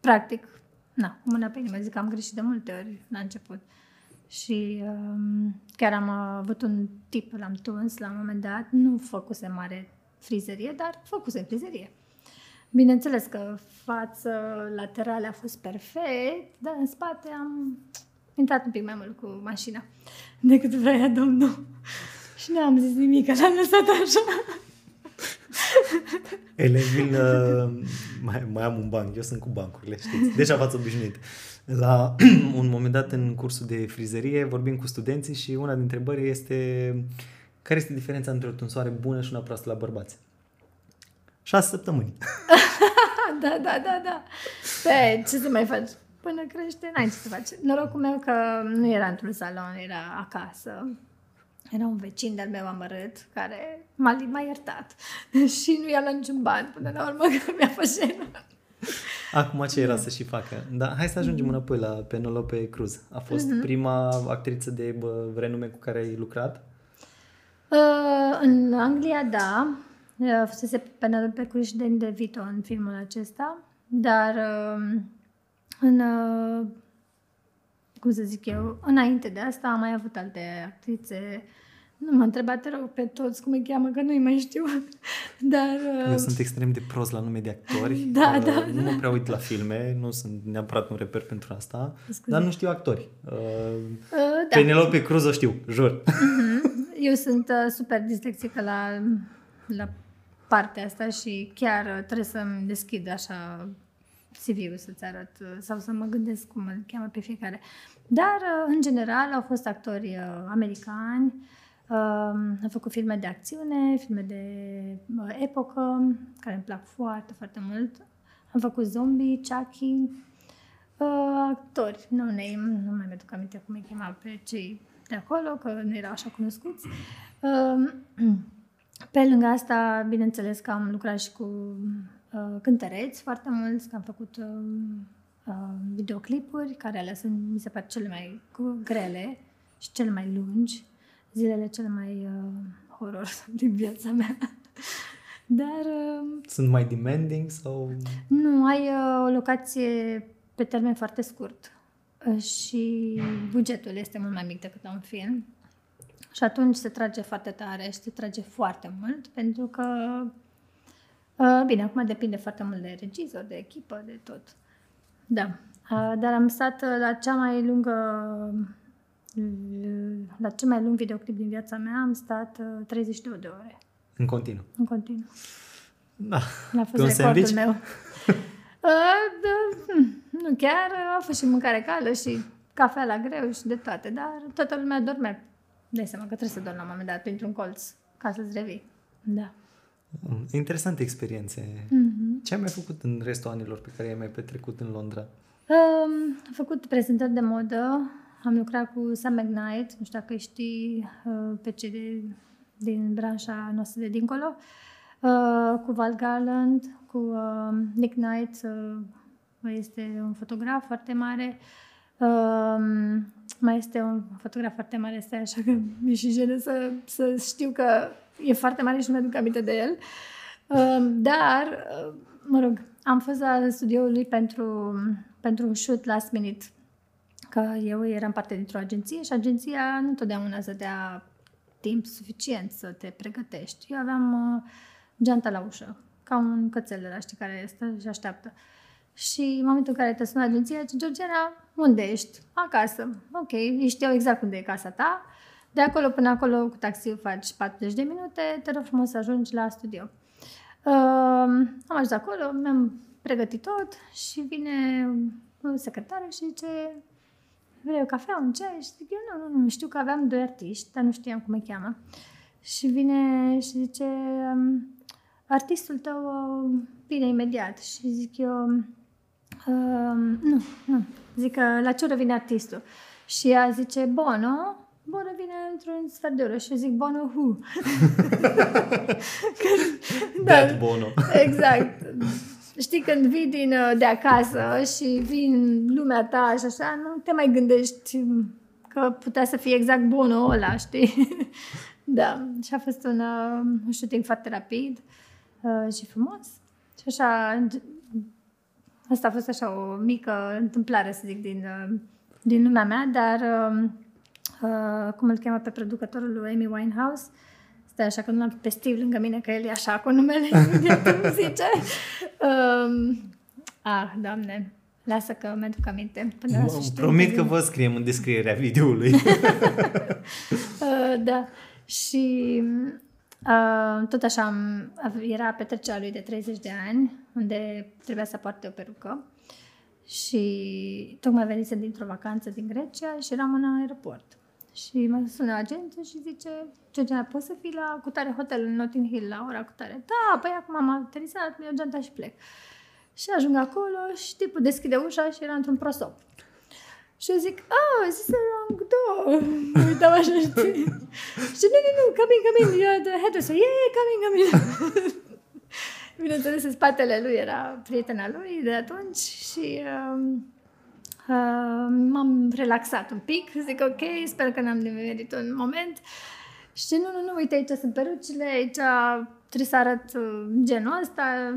Speaker 2: practic, na, cu mâna pe inimă, zic că am greșit de multe ori la început. Și um, chiar am avut un tip, l-am tuns la un moment dat, nu făcuse mare frizerie, dar făcuse frizerie. Bineînțeles că față laterale a fost perfect, dar în spate am intrat un pic mai mult cu mașina decât vrea domnul. Și nu am zis nimic, l-am lăsat așa.
Speaker 1: Elevil, uh, mai, mai am un banc, eu sunt cu bancurile, știți. Deja v-ați obișnuit. La <clears throat> un moment dat în cursul de frizerie vorbim cu studenții și una dintre întrebări este care este diferența între o tunsoare bună și una proastă la bărbați? Șase săptămâni. <laughs>
Speaker 2: Da, da, da, da. Pe, ce să mai faci? Până crește, n-ai ce să faci. Norocul meu că nu era într-un salon, era acasă. Era un vecin de-al meu amărât care m-a, m-a iertat <laughs> și nu i-a luat niciun ban până la urmă că mi-a fost jenă.
Speaker 1: Acum ce era să și facă? Da, hai să ajungem înapoi la Penelope Cruz. A fost prima actriță de bă, renume cu care ai lucrat?
Speaker 2: Uh, în Anglia, da. Uh, Fusese Penelope Cruz și Danny DeVito în filmul acesta, dar uh, în, uh, cum să zic eu, înainte de asta am mai avut alte actrițe. Nu m-a întrebat, te rog, pe toți cum îi cheamă, că nu-i mai știu. <laughs> Dar...
Speaker 1: Eu
Speaker 2: Uh,
Speaker 1: sunt extrem de prost la nume de actori. <laughs>
Speaker 2: Da,
Speaker 1: Uh,
Speaker 2: da,
Speaker 1: Nu mă prea uit la filme, nu sunt neapărat un reper pentru asta,
Speaker 2: Scuze.
Speaker 1: dar nu știu actori. Uh,
Speaker 2: uh, da.
Speaker 1: Penelope Cruz o știu, jur. <laughs>
Speaker 2: Eu sunt uh, super dislexică la, la partea asta și chiar uh, trebuie să-mi deschid așa CV-ul să-ți arăt uh, sau să mă gândesc cum îl cheamă pe fiecare. Dar, uh, în general, au fost actori uh, americani, uh, am făcut filme de acțiune, filme de uh, epocă, care îmi plac foarte, foarte mult. Am făcut zombie, Chucky, uh, actori, no name, nu mai mi-aduc aminte cum îi chema pe cei de acolo, că nu erau așa cunoscuți. Uh, <clears throat> pe lângă asta, bineînțeles că am lucrat și cu uh, cântăreți foarte mulți, că am făcut uh, uh, videoclipuri, care alea sunt, mi se pare, cele mai cu- grele și cele mai lungi, zilele cele mai uh, horror <laughs> din viața mea. <laughs> Dar uh,
Speaker 1: Sunt mai demanding sau...
Speaker 2: nu, ai uh, o locație pe termen foarte scurt uh, și bugetul este mult mai mic decât la un film. Și atunci se trage foarte tare și se trage foarte mult pentru că, uh, bine, acum depinde foarte mult de regizor, de echipă, de tot. Da. Uh, Dar am stat uh, la cea mai lungă la cel mai lung videoclip din viața mea am stat uh, 32 de ore
Speaker 1: În continuu.
Speaker 2: în continuu.
Speaker 1: Da.
Speaker 2: A
Speaker 1: Pe un
Speaker 2: fost recordul
Speaker 1: sandwich?
Speaker 2: meu. <laughs> Uh, da, hm, nu chiar, a fost și mâncare caldă și cafea la greu și de toate, dar toată lumea dormea. Dai seama că trebuie să dormi la un moment dat printr-un colț ca să-ți revii. Da.
Speaker 1: Mm, Interesante experiențe.
Speaker 2: Mm-hmm.
Speaker 1: Ce ai mai făcut în restul anilor pe care i-ai mai petrecut în Londra?
Speaker 2: Um, am făcut prezentări de modă, am lucrat cu Sam McKnight, nu știu dacă îi știi uh, pe cei de din branșa noastră de dincolo, uh, cu Val Garland, cu uh, Nick Knight, uh, este un fotograf foarte mare, uh, mai este un fotograf foarte mare, este așa că mi-e și jenă să, să știu că e foarte mare și nu mi-aduc aminte de el. Uh, dar, uh, mă rog, am fost la studioul lui pentru, pentru un shoot last minute că eu eram parte dintr-o agenție și agenția nu întotdeauna îți dea timp suficient să te pregătești. Eu aveam uh, geanta la ușă, ca un cățel ăla, știi, care stă și așteaptă. Și în momentul în care te sună agenția, zice, Georgiana, unde ești? Acasă. Ok, ei știau exact unde e casa ta. De acolo până acolo cu taxiul faci 40 de minute, te rog frumos să ajungi la studio. Uh, am ajuns acolo, mi-am pregătit tot și vine un secretar și zice vrei o cafea, un ceai? Și zic, eu nu, nu, nu, știu că aveam doi artiști, dar nu știam cum îi cheamă. Și vine și zice, um, artistul tău vine imediat. Și zic eu, um, nu, nu, zic că la ce oră vine artistul? Și ea zice, Bono, Bono vine într-un sfert de oră și eu zic Bono who? <laughs>
Speaker 1: That Bono.
Speaker 2: Exact știi, când vii din, uh, de acasă și vin lumea ta și așa, nu te mai gândești că putea să fie exact bunul ăla, știi? <laughs> da, și a fost un, uh, un shooting foarte rapid uh, și frumos. Și așa, asta a fost așa o mică întâmplare, să zic, din, uh, din lumea mea, dar uh, uh, cum îl cheamă pe producătorul lui Amy Winehouse, Stai așa că nu am pe Steve lângă mine, că el e așa cu numele, <laughs> cum zice. Um, ah, doamne, lasă că mi-aduc aminte.
Speaker 1: Până la promit că vă scriem în descrierea videoului. <laughs> uh,
Speaker 2: da. Și uh, tot așa era petrecerea lui de 30 de ani, unde trebuia să poarte o perucă. Și tocmai venise dintr-o vacanță din Grecia și eram în aeroport. Și mă sună agentul și zice, Georgiana, poți să fii la cutare hotel în Notting Hill la ora cutare? Da, păi acum am aterizat, mi-au geanta și plec. Și ajung acolo și tipul deschide ușa și era într-un prosop. Și eu zic, oh, is this the wrong door? <laughs> Uitam așa, știi? <laughs> și nu, nu, nu, come in, come in, you're the hairdresser. Yeah, yeah, come in, come in. <laughs> Bineînțeles, în spatele lui era prietena lui de atunci și um, Uh, m-am relaxat un pic, zic ok, sper că n-am nimerit un moment. Și nu, nu, nu, uite, aici sunt perucile, aici trebuie să arăt uh, genul ăsta.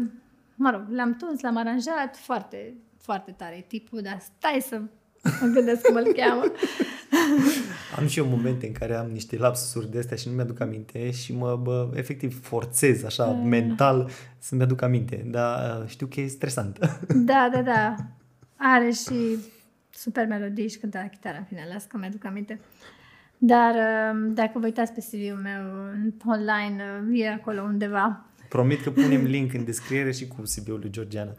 Speaker 2: Mă rog, le-am tuns, le-am aranjat, foarte, foarte tare tipul, dar stai să mă gândesc cum îl cheamă. <laughs>
Speaker 1: am și eu momente în care am niște lapsuri de astea și nu mi-aduc aminte și mă, bă, efectiv, forțez așa uh. mental să mi-aduc aminte, dar uh, știu că e stresant. <laughs>
Speaker 2: da, da, da. <laughs> Are și super melodii și cânta la chitară, în fine, las că mi-aduc aminte. Dar um, dacă vă uitați pe CV-ul meu online, uh, e acolo undeva.
Speaker 1: Promit că punem link în descriere și cu CV-ul lui Georgiana.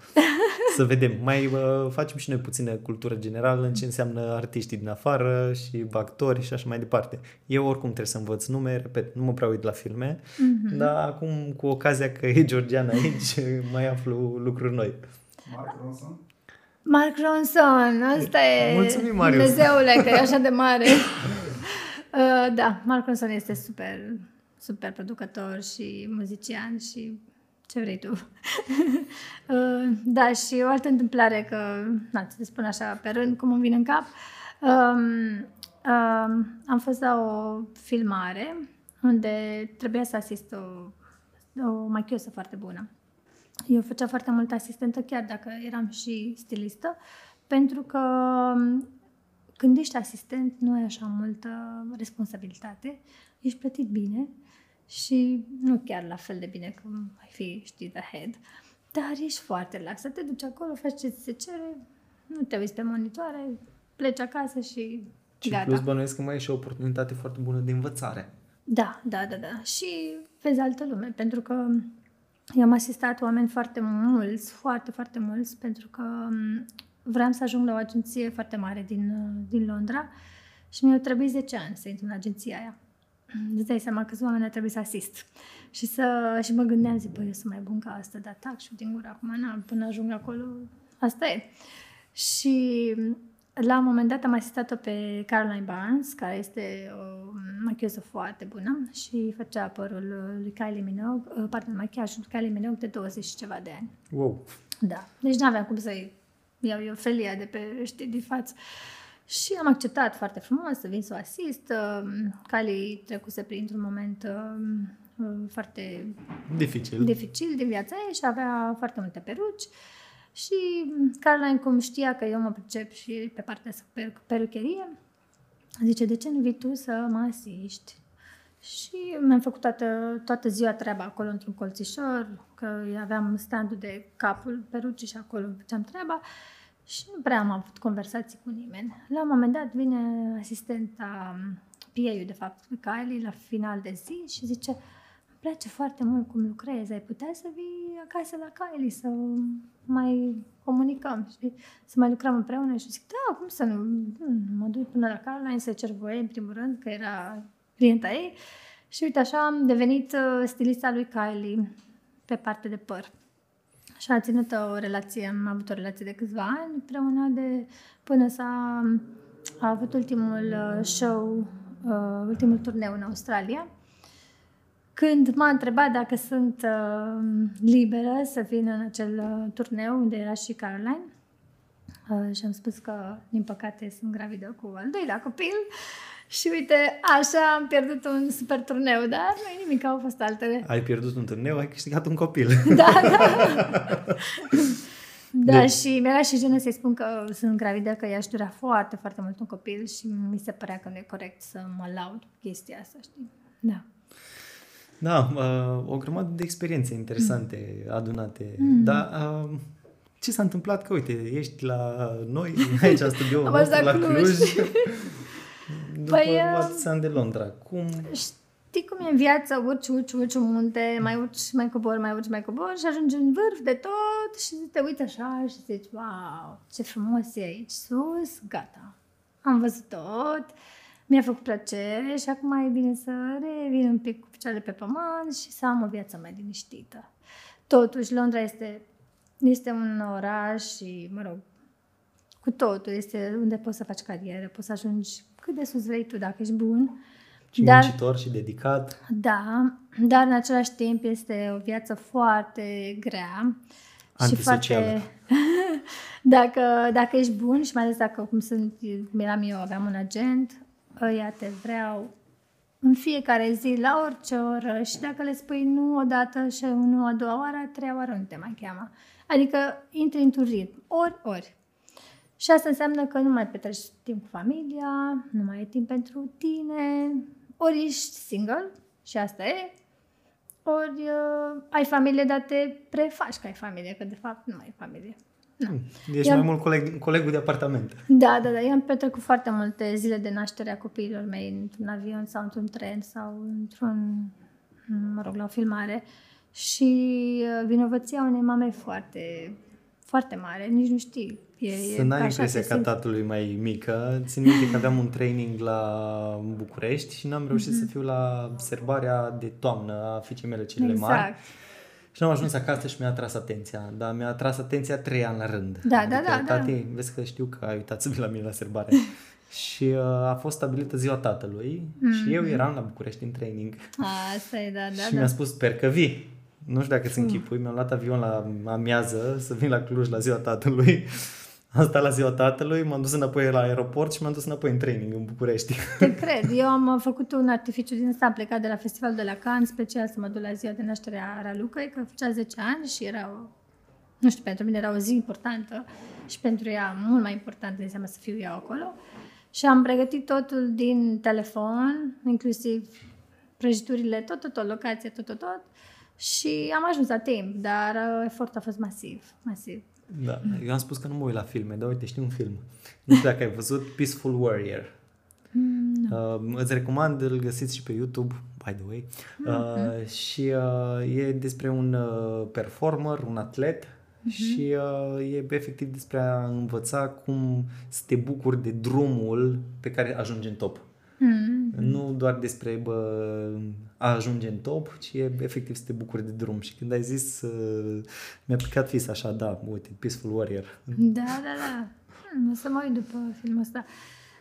Speaker 1: Să vedem. Mai uh, facem și noi puțină cultură generală în ce înseamnă artiștii din afară și actori și așa mai departe. Eu oricum trebuie să învăț nume, repet, nu mă prea uit la filme, mm-hmm. dar acum cu ocazia că e Georgiana aici, <laughs> mai aflu lucruri noi. Mark
Speaker 2: Ronson? Mark Ronson, asta e
Speaker 1: Mulțumim, Marius.
Speaker 2: Dumnezeule că e așa de mare. <laughs> uh, da, Mark Ronson este super, super producător și muzician și ce vrei tu. <laughs> uh, da, și o altă întâmplare că, na, să spun așa pe rând, cum îmi vine în cap, um, um, am fost la o filmare unde trebuia să asist o, o machiosă foarte bună. Eu făceam foarte mult asistentă, chiar dacă eram și stilistă, pentru că um, când ești asistent nu ai așa multă responsabilitate, ești plătit bine și nu chiar la fel de bine cum ai fi, știi, the head, dar ești foarte relaxat, te duci acolo, faci ce ți se cere, nu te uiți pe monitoare, pleci acasă și
Speaker 1: și
Speaker 2: gata.
Speaker 1: plus bănuiesc că mai e și o oportunitate foarte bună de învățare.
Speaker 2: Da, da, da, da. Și vezi altă lume, pentru că eu am asistat oameni foarte mulți, foarte, foarte mulți, pentru că um, vreau să ajung la o agenție foarte mare din, uh, din Londra și mi-au trebuit 10 ani să intru în agenția aia. Îți dai seama câți oameni trebuie să asist. Și, să, și mă gândeam, zic, băi, eu sunt mai bun ca asta, dar tac și din gură acum, na, până ajung acolo, asta e. Și la un moment dat am asistat-o pe Caroline Barnes, care este o machioză foarte bună și făcea părul lui Kylie Minogue, uh, pardon, machiajul lui Kylie Minogue de 20 și ceva de ani.
Speaker 1: Wow.
Speaker 2: Da. Deci nu aveam cum să-i iau eu felia de pe, știi, din față. Și am acceptat foarte frumos să vin să o asist. Uh, Kylie trecuse printr-un moment uh, uh, foarte
Speaker 1: Dificil.
Speaker 2: dificil din viața ei și avea foarte multe peruci. Și Caroline, cum știa că eu mă pricep și pe partea asta cu per- perucherie, zice, de ce nu vii tu să mă asiști? Și mi-am făcut toată, toată ziua treaba acolo într-un colțișor, că aveam standul de capul perucii și acolo făceam treaba și nu prea am avut conversații cu nimeni. La un moment dat vine asistenta PA-ul, de fapt, pe Kylie, la final de zi și zice îmi place foarte mult cum lucrezi, ai putea să vii acasă la Kylie să mai comunicăm și să mai lucrăm împreună și zic, da, cum să nu, mă duc până la Caroline să cer voie, în primul rând, că era clienta ei și uite așa am devenit uh, stilista lui Kylie pe partea de păr. Și a ținut o relație, am avut o relație de câțiva ani împreună de, până s-a a avut ultimul uh, show, uh, ultimul turneu în Australia. Când m-a întrebat dacă sunt uh, liberă să vin în acel uh, turneu unde era și Caroline, uh, și am spus că, din păcate, sunt gravidă cu al doilea copil. Și uite, așa am pierdut un super turneu, dar nu e nimic, au fost altele.
Speaker 1: Ai pierdut un turneu, ai câștigat un copil. <laughs>
Speaker 2: Da, da. <laughs> Da, de... și mi-era și jenă să-i spun că sunt gravidă, că i-aș dura foarte, foarte mult un copil și mi se părea că nu e corect să mă laud cu chestia asta, știi? Da.
Speaker 1: Da, uh, o grămadă de experiențe interesante mm. adunate. Mm. Dar uh, ce s-a întâmplat? Că uite, ești la noi, aici la <laughs> studioul nostru, la Cluj. Cluj după păi, atâția ani de Londra. Cum...
Speaker 2: Știi cum e în viață, urci, urci, urci un munte, mai urci, mai cobor, mai urci, mai cobor și ajungi în vârf de tot și te uiți așa și zici, wow, ce frumos e aici sus, gata. Am văzut tot, mi-a făcut plăcere și acum e bine să revin un pic cu picioarele pe pământ și să am o viață mai liniștită. Totuși, Londra este, este un oraș și, mă rog, cu totul, este unde poți să faci carieră, poți să ajungi cât de sus vrei tu dacă ești bun.
Speaker 1: Și dar, muncitor și dedicat.
Speaker 2: Da, dar în același timp este o viață foarte grea. Și foarte... <laughs> dacă, dacă ești bun și mai ales dacă, cum sunt, cum eram eu, aveam un agent, ăia te vreau în fiecare zi, la orice oră și dacă le spui nu o dată și nu a doua oară, a treia oară nu te mai cheamă. Adică intri într-un ritm, ori, ori. Și asta înseamnă că nu mai petreci timp cu familia, nu mai e timp pentru tine, ori ești single și asta e, ori uh, ai familie, dar te prefaci că ai familie, că de fapt nu mai ai familie.
Speaker 1: Nu. Hmm. Ești mai mult coleg, colegul de apartament.
Speaker 2: Da, da, da. Eu am petrecut foarte multe zile de naștere a copiilor mei într-un avion sau într-un tren sau într-un, mă rog, la o filmare. Și uh, vinovăția unei mame foarte, foarte mare, nici nu știi
Speaker 1: E, să n-ai impresia ca tatălui mai mică. Țin minte că aveam un training la București și n-am reușit mm-hmm. să mhm. fiu la serbarea de toamnă a fiicei mele cele exact. mari. Și n-am ajuns acasă și mi-a atras atenția. Dar mi-a atras atenția trei ani la rând.
Speaker 2: Da, da adică,
Speaker 1: da,
Speaker 2: da.
Speaker 1: Tati, da. vezi că știu că ai uitat să vii la mine la serbare. <laughs> și uh, a fost stabilită ziua tatălui mm-hmm. și eu mhm. eram la București în training.
Speaker 2: Asta e, da, <laughs> da.
Speaker 1: și
Speaker 2: da.
Speaker 1: mi-a spus, sper că vii. Nu știu dacă sunt închipui, mi-am luat avion la amiază să vin la Cluj la ziua tatălui. Am stat la ziua tatălui, m-am dus înapoi la aeroport și m-am dus înapoi în training în București.
Speaker 2: Te cred. Eu am făcut un artificiu din asta, am plecat de la festivalul de la Cannes, special să mă duc la ziua de naștere a Ralucăi, că făcea 10 ani și era o, nu știu, pentru mine era o zi importantă și pentru ea mult mai important înseamnă să fiu eu acolo. Și am pregătit totul din telefon, inclusiv prăjiturile, tot, tot, tot, locație, tot, tot, tot. Și am ajuns la timp, dar uh, efortul a fost masiv, masiv.
Speaker 1: Da, <laughs> eu am spus că nu mă uit la filme, dar uite, știu un film. Nu știu dacă ai văzut Peaceful Warrior. Mm, no. uh, îți recomand, îl găsiți și pe YouTube, by the way. Mm-hmm. Uh, și uh, e despre un uh, performer, un atlet mm-hmm. și uh, e efectiv despre a învăța cum să te bucuri de drumul pe care ajungi în top. Mm-hmm. Nu doar despre bă, a ajunge în top, ci e efectiv să te bucuri de drum. Și când ai zis, uh, mi-a picat fis așa, da, uite, Peaceful Warrior.
Speaker 2: Da, da, da. Hmm, o să mă uit după filmul ăsta.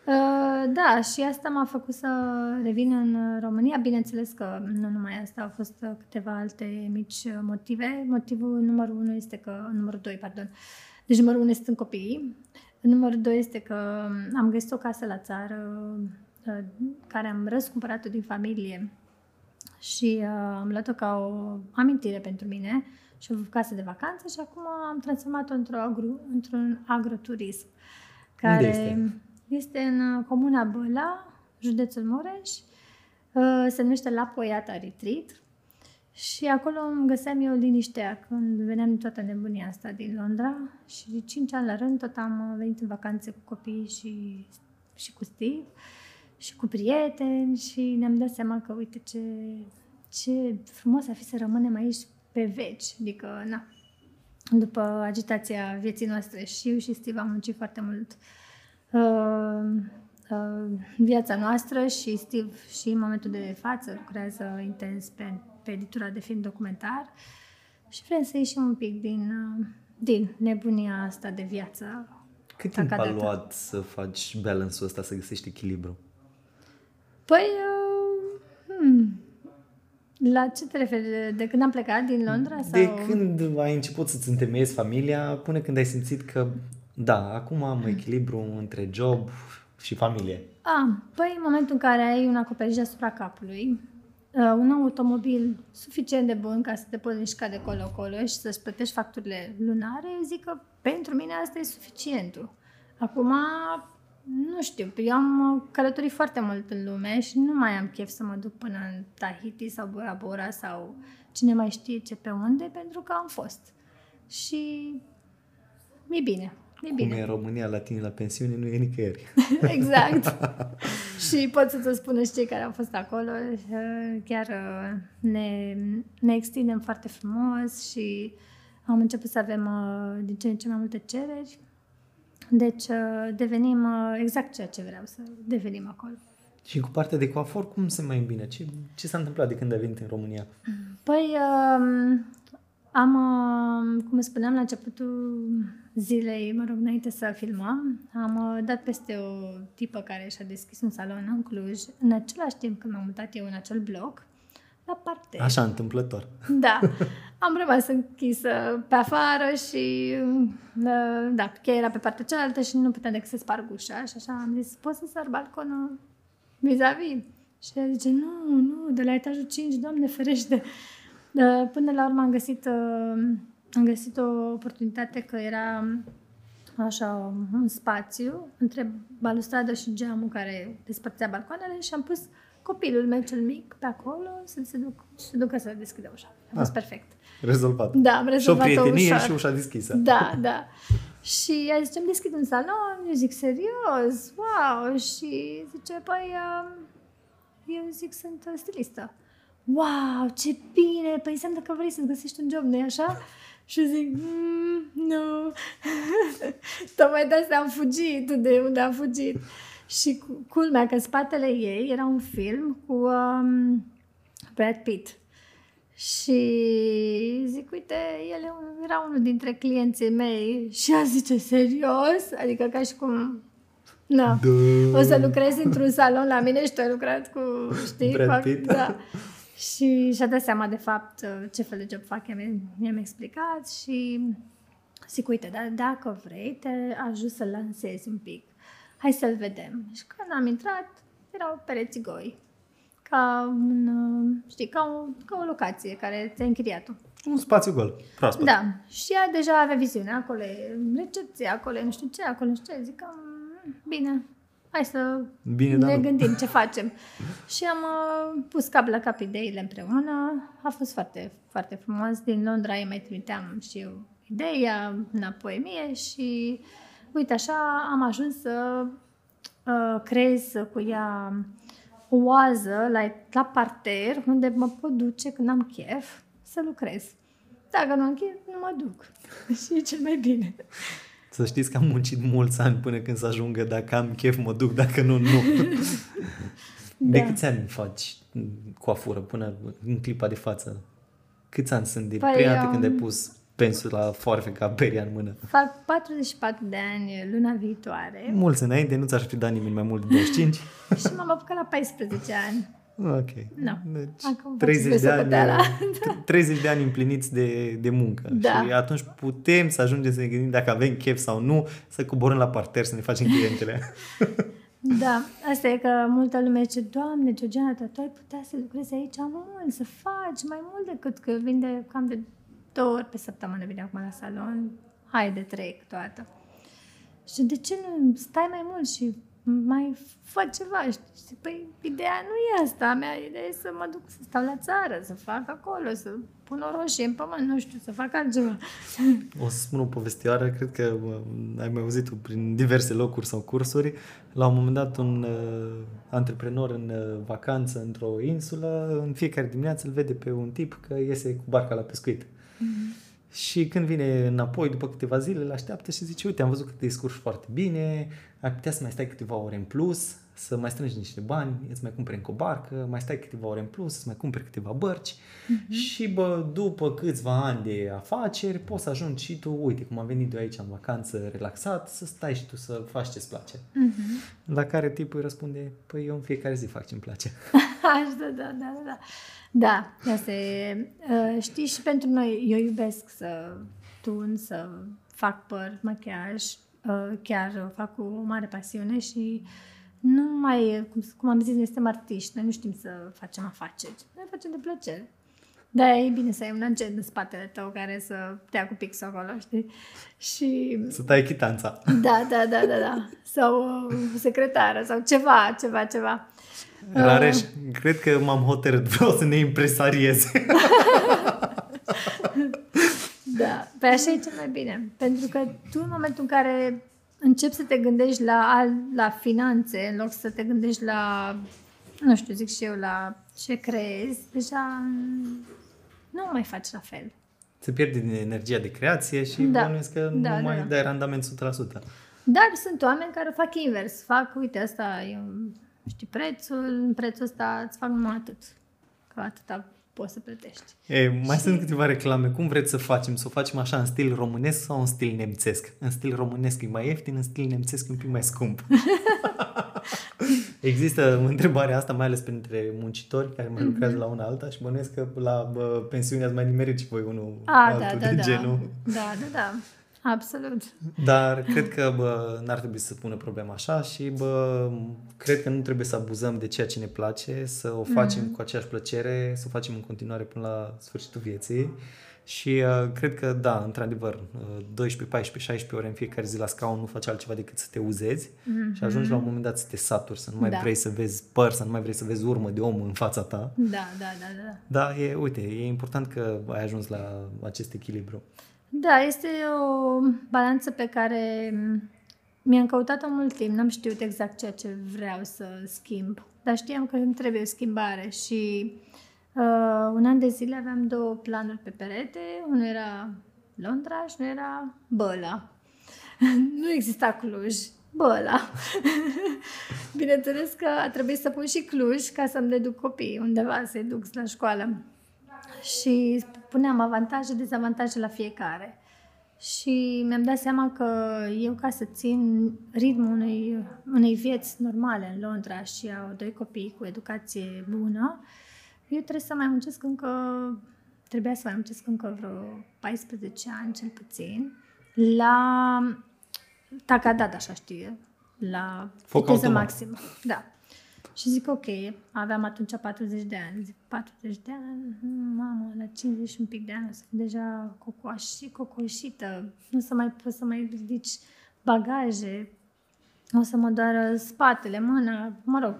Speaker 2: Uh, da, și asta m-a făcut să revin în România. Bineînțeles că nu numai asta, au fost câteva alte mici motive. Motivul numărul unu este că, numărul doi, pardon, deci numărul unu este în copiii. Numărul doi este că am găsit o casă la țară uh, care am răscumpărat-o din familie și uh, am luat-o ca o amintire pentru mine și o casă de vacanță și acum am transformat-o într-o agro, într-un agroturism.
Speaker 1: Care Unde este?
Speaker 2: este în uh, comuna Băla, județul Mureș, uh, se numește La Poiata Retreat și acolo îmi găseam eu liniștea când veneam din toată nebunia asta din Londra și de 5 ani la rând tot am venit în vacanțe cu copii și, și cu Steve și cu prieteni și ne-am dat seama că uite ce, ce frumos ar fi să rămânem aici pe veci. Adică, na, după agitația vieții noastre și eu și Steve am muncit foarte mult uh, uh, viața noastră și Steve și în momentul de față lucrează intens pe, pe editura de film documentar și vrem să ieșim un pic din, uh, din nebunia asta de viață.
Speaker 1: Cât timp a luat să faci balance-ul ăsta, să găsești echilibru?
Speaker 2: Păi, uh, hmm, la ce te referi? De, de când am plecat din Londra? Sau?
Speaker 1: De când ai început să-ți întemeiezi familia, până când ai simțit că, da, acum am echilibru între job și familie.
Speaker 2: Ah, păi în momentul în care ai un acoperiș asupra capului, uh, un automobil suficient de bun ca să te poți mișca de colo-colo și să-ți plătești facturile lunare, eu zic că pentru mine asta e suficientul. Acum nu știu, eu am călătorit foarte mult în lume și nu mai am chef să mă duc până în Tahiti sau Bora Bora sau cine mai știe ce pe unde, pentru că am fost. Și e bine. E bine.
Speaker 1: Cum e în România la tine la pensiune, nu e nicăieri. <laughs>
Speaker 2: exact. <laughs> și pot să-ți spună și cei care au fost acolo. Chiar uh, ne, ne extindem foarte frumos și am început să avem uh, din ce în ce mai multe cereri deci uh, devenim uh, exact ceea ce vreau să devenim acolo.
Speaker 1: Și cu partea de coafor, cum se mai îmbine? Ce, ce s-a întâmplat de când ai venit în România?
Speaker 2: Păi, um, am, um, cum spuneam la începutul zilei, mă rog, înainte să filmăm, am uh, dat peste o tipă care și-a deschis un salon în Cluj, în același timp când m-am mutat eu în acel bloc, la parter.
Speaker 1: Așa, întâmplător.
Speaker 2: Da. Am rămas închisă pe afară și uh, da, cheia era pe partea cealaltă și nu puteam decât să sparg ușa și așa am zis, poți să sar balconul vis-a-vis? Și ea zice, nu, nu, de la etajul 5, doamne ferește. Până la urmă am găsit, uh, am găsit o oportunitate că era așa un spațiu între balustradă și geamul care despărțea balcoanele și am pus copilul meu cel mic pe acolo să se, duc, se ducă să deschide ușa. A fost ah, perfect.
Speaker 1: Rezolvat.
Speaker 2: Da, am rezolvat
Speaker 1: Și o prietenie
Speaker 2: ușa.
Speaker 1: și ușa deschisă.
Speaker 2: Da, da. Și ea zice, îmi deschid un salon, eu zic, serios, wow, și zice, păi, um, eu zic, sunt stilistă. Wow, ce bine, păi înseamnă că vrei să-ți găsești un job, nu așa? Și zic, mm, nu. <laughs> Tocmai de asta am fugit, de unde am fugit. Și culmea că în spatele ei era un film cu um, Brad Pitt. Și zic, uite, el era unul dintre clienții mei și a zice, serios? Adică ca și cum Na. Da. O să lucrezi într-un salon la mine și tu ai lucrat cu, știi?
Speaker 1: Brad fac, Pitt.
Speaker 2: Da. și și-a dat seama de fapt ce fel de job fac, mi-am explicat și zic, uite, dar dacă vrei, te ajut să lansezi un pic hai să-l vedem. Și când am intrat, erau pereți goi. Ca, un, știi, ca, o, ca o locație care ți-ai închiriat-o.
Speaker 1: Un spațiu gol, proaspăt.
Speaker 2: Da. Și ea deja avea viziune. Acolo e recepție, acolo e nu știu ce, acolo nu știu ce. Zic că, bine, hai să
Speaker 1: bine,
Speaker 2: ne gândim ce <laughs> facem. și am uh, pus cap la cap ideile împreună. A fost foarte, foarte frumos. Din Londra îi mai trimiteam și eu ideea înapoi mie și uite așa am ajuns să uh, creez cu ea o oază la, la parter unde mă pot duce când am chef să lucrez. Dacă nu am chef, nu mă duc. <laughs> și e cel mai bine.
Speaker 1: Să știți că am muncit mulți ani până când să ajungă dacă am chef mă duc, dacă nu, nu. <laughs> De da. câți ani faci coafură până în clipa de față? Câți ani sunt de păi, prima dată când ai pus suspensul la foarfe ca beria în mână.
Speaker 2: Fac 44 de ani luna viitoare
Speaker 1: Mulți înainte, nu ți-aș fi dat nimeni mai mult de 25. <laughs>
Speaker 2: și m-am apucat la 14 ani.
Speaker 1: Ok.
Speaker 2: Nu.
Speaker 1: Deci,
Speaker 2: Acum
Speaker 1: 30
Speaker 2: faceți
Speaker 1: de ani,
Speaker 2: socoteala.
Speaker 1: 30 de ani împliniți de, de muncă.
Speaker 2: Da.
Speaker 1: Și atunci putem să ajungem să ne gândim dacă avem chef sau nu, să coborâm la parter să ne facem clientele. <laughs>
Speaker 2: Da, asta e că multă lume zice, Doamne, Georgiana, dar tu ai putea să lucrezi aici mult, să faci mai mult decât că vinde cam de două ori pe săptămână vine acum la salon, hai de trei câteodată. Și de ce nu stai mai mult și mai fă ceva? Și zic, păi, ideea nu e asta a mea, ideea e să mă duc să stau la țară, să fac acolo, să pun o roșie în pământ, nu știu, să fac altceva.
Speaker 1: O să spun o povestioară, cred că uh, ai mai auzit-o prin diverse locuri sau cursuri. La un moment dat, un uh, antreprenor în uh, vacanță într-o insulă, în fiecare dimineață îl vede pe un tip că iese cu barca la pescuit. Și când vine înapoi, după câteva zile, îl așteaptă și zice, uite, am văzut că te descurci foarte bine, ar putea să mai stai câteva ore în plus, să mai strângi niște bani, îți mai cumperi încă o barcă, mai stai câteva ore în plus, să mai cumperi câteva bărci și, bă, după câțiva ani de afaceri, poți să ajungi și tu, uite, cum am venit eu aici în vacanță relaxat, să stai și tu să faci ce-ți place. La care tipul îi răspunde, păi eu în fiecare zi fac ce-mi place. <laughs>
Speaker 2: Așa, da, da, da, da. Da, asta e. Uh, știi, și pentru noi, eu iubesc să tun, să fac păr, machiaj, uh, chiar o fac cu o mare pasiune și nu mai, cum, cum am zis, noi suntem artiști, noi nu știm să facem afaceri, noi facem de plăcere. Da, e bine să ai un agent în spatele tău care să te ia cu pixul acolo, știi? Și
Speaker 1: Să tai chitanța.
Speaker 2: da, da, da, da, da. Sau o secretară sau ceva, ceva, ceva.
Speaker 1: Rareș, cred că m-am hotărât, vreau să ne impresariez. <laughs>
Speaker 2: Da, pe așa e cel mai bine. Pentru că tu în momentul în care începi să te gândești la, al- la finanțe, în loc să te gândești la, nu știu, zic și eu, la ce creezi, deja nu mai faci la fel.
Speaker 1: Se pierde din energia de creație și
Speaker 2: Da.
Speaker 1: bănuiesc că
Speaker 2: Da,
Speaker 1: nu
Speaker 2: da,
Speaker 1: mai
Speaker 2: da.
Speaker 1: dai randament 100%.
Speaker 2: Dar sunt oameni care fac invers. Fac, uite, asta e, un- știi, prețul, în prețul ăsta îți fac numai atât. Că atâta poți să plătești.
Speaker 1: E, mai sunt câteva reclame. Cum vreți să facem? Să o facem așa în stil românesc sau în stil nemțesc? În stil românesc e mai ieftin, în stil nemțesc e un pic mai scump. <laughs> Există întrebarea asta, mai ales printre muncitori care mai lucrează la una alta și bănuiesc că la bă, pensiune ați mai nimerit și voi unul
Speaker 2: A,
Speaker 1: altul
Speaker 2: da, da,
Speaker 1: de
Speaker 2: da.
Speaker 1: genul.
Speaker 2: Da, da, da. Absolut.
Speaker 1: Dar cred că bă, n-ar trebui să pună problema așa și bă, cred că nu trebuie să abuzăm de ceea ce ne place, să o facem cu aceeași plăcere, să o facem în continuare până la sfârșitul vieții. Și uh, cred că, da, într-adevăr, uh, 12, 14, 16 ore în fiecare zi la scaun nu faci altceva decât să te uzezi mm-hmm. și ajungi la un moment dat să te saturi, să nu mai
Speaker 2: Da.
Speaker 1: vrei să vezi păr, să nu mai vrei să vezi urmă de om în fața ta.
Speaker 2: Da, da, da, da.
Speaker 1: Da, e, uite, e important că ai ajuns la acest echilibru.
Speaker 2: Da, este o balanță pe care m, mi-am căutat-o mult timp. N-am știut exact ceea ce vreau să schimb, dar știam că îmi trebuie o schimbare și uh, un an de zile aveam două planuri pe perete. Unul era Londra și unul era Băla. <laughs> nu exista Cluj, Băla. <laughs> Bineînțeles că a trebuit să pun și Cluj ca să-mi deduc copiii undeva, să-i duc la școală. Și puneam avantaje, dezavantaje la fiecare. Și mi-am dat seama că eu ca să țin ritmul unei, unei vieți normale în Londra și au doi copii cu educație bună, eu trebuie să mai muncesc încă, trebuia să mai muncesc încă vreo 14 ani cel puțin, la tacadat, așa știe, la
Speaker 1: Foc
Speaker 2: viteză
Speaker 1: automat.
Speaker 2: maximă. Da. Și zic, ok, aveam atunci 40 de ani. Zic, 40 de ani? Mamă, la 50 și un pic de ani o să fiu deja cocoași, cocoșită. Nu o să mai poți să mai ridici bagaje. O să mă doară spatele, mâna, mă rog.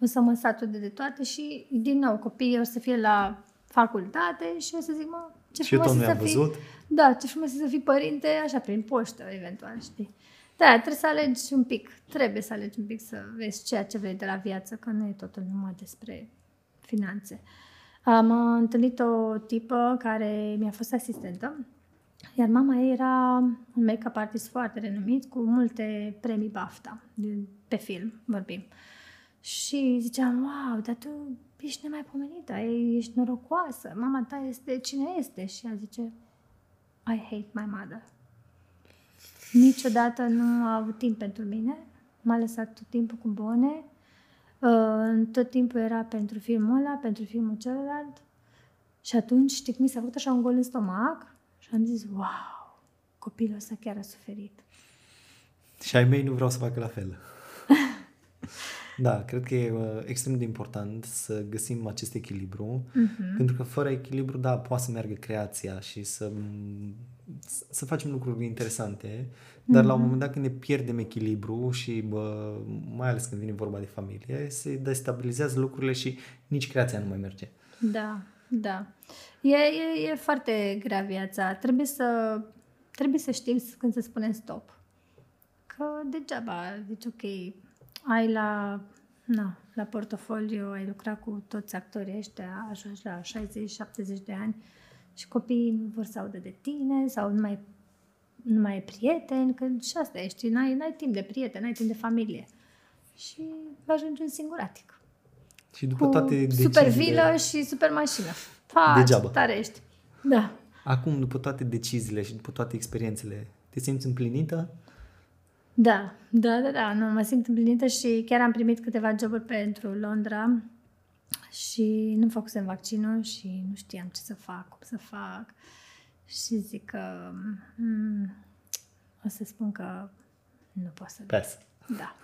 Speaker 2: O să mă satur de, de toate și, din nou, copiii o să fie la facultate și o să zic, mă, ce
Speaker 1: Și eu
Speaker 2: frumos
Speaker 1: tot
Speaker 2: e
Speaker 1: nu
Speaker 2: să
Speaker 1: i-am
Speaker 2: fii...
Speaker 1: văzut.
Speaker 2: Da, ce frumos e să fii părinte, așa, prin poștă, eventual, știi? Da, trebuie să alegi un pic, trebuie să alegi un pic să vezi ceea ce vrei de la viață, că nu e totul numai despre finanțe. Am uh, întâlnit o tipă care mi-a fost asistentă, iar mama ei era un make-up artist foarte renumit, cu multe premii BAFTA, din- pe film vorbim. Și ziceam, wow, dar tu ești nemaipomenită, ești norocoasă, mama ta este cine este. Și ea zice, I hate my mother. Niciodată nu a avut timp pentru mine. M-a lăsat tot timpul cu bune. Uh, tot timpul era pentru filmul ăla, pentru filmul celălalt. Și atunci, știi cum mi s-a făcut așa un gol în stomac? Și am zis, wow, copilul ăsta chiar a suferit.
Speaker 1: Și ai mei nu vreau să facă la fel. <laughs> da, cred că e uh, extrem de important să găsim acest echilibru, uh-huh. pentru că fără echilibru, da, poate să meargă creația și să, să facem lucruri interesante, dar uh-huh. la un moment dat când ne pierdem echilibru și bă, mai ales când vine vorba de familie, se destabilizează lucrurile și nici creația nu mai merge.
Speaker 2: Da, da. E, e, e foarte grea viața. Trebuie să, trebuie să știm când să spunem stop că degeaba, deci ok, ai la, na, la portofoliu, ai lucrat cu toți actorii ăștia, ajungi la 60-70 de ani și copiii nu vor să audă de tine sau nu mai, nu mai e prieten, că și asta ești, n-ai, n-ai timp de prieten, n-ai timp de familie. Și ajungi un singuratic.
Speaker 1: Și după cu toate
Speaker 2: deciziile... super vilă și super mașină. Pa, Degeaba. tare ești. Da.
Speaker 1: Acum, după toate deciziile și după toate experiențele, te simți împlinită?
Speaker 2: Da, da, da, da, nu, mă simt împlinită și chiar am primit câteva joburi pentru Londra și nu făcusem vaccinul și nu știam ce să fac, cum să fac și zic că mm, o să spun că nu pot să...
Speaker 1: Pes.
Speaker 2: Da.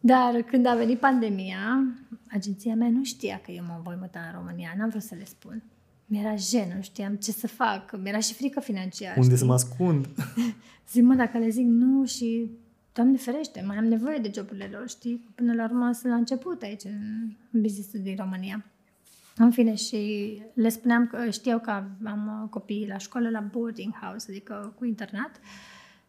Speaker 2: Dar când a venit pandemia, agenția mea nu știa că eu mă voi muta în România, n-am vrut să le spun. Mi-era jenă, nu știam ce să fac, mi-era și frică financiară.
Speaker 1: Unde știi? să mă ascund? <laughs>
Speaker 2: zic, mă, dacă le zic nu și, Doamne ferește, mai am nevoie de joburile lor, știi? Până la urmă sunt la început aici, în business din România. În fine, și le spuneam că știau că am copii la școală, la boarding house, adică cu internat.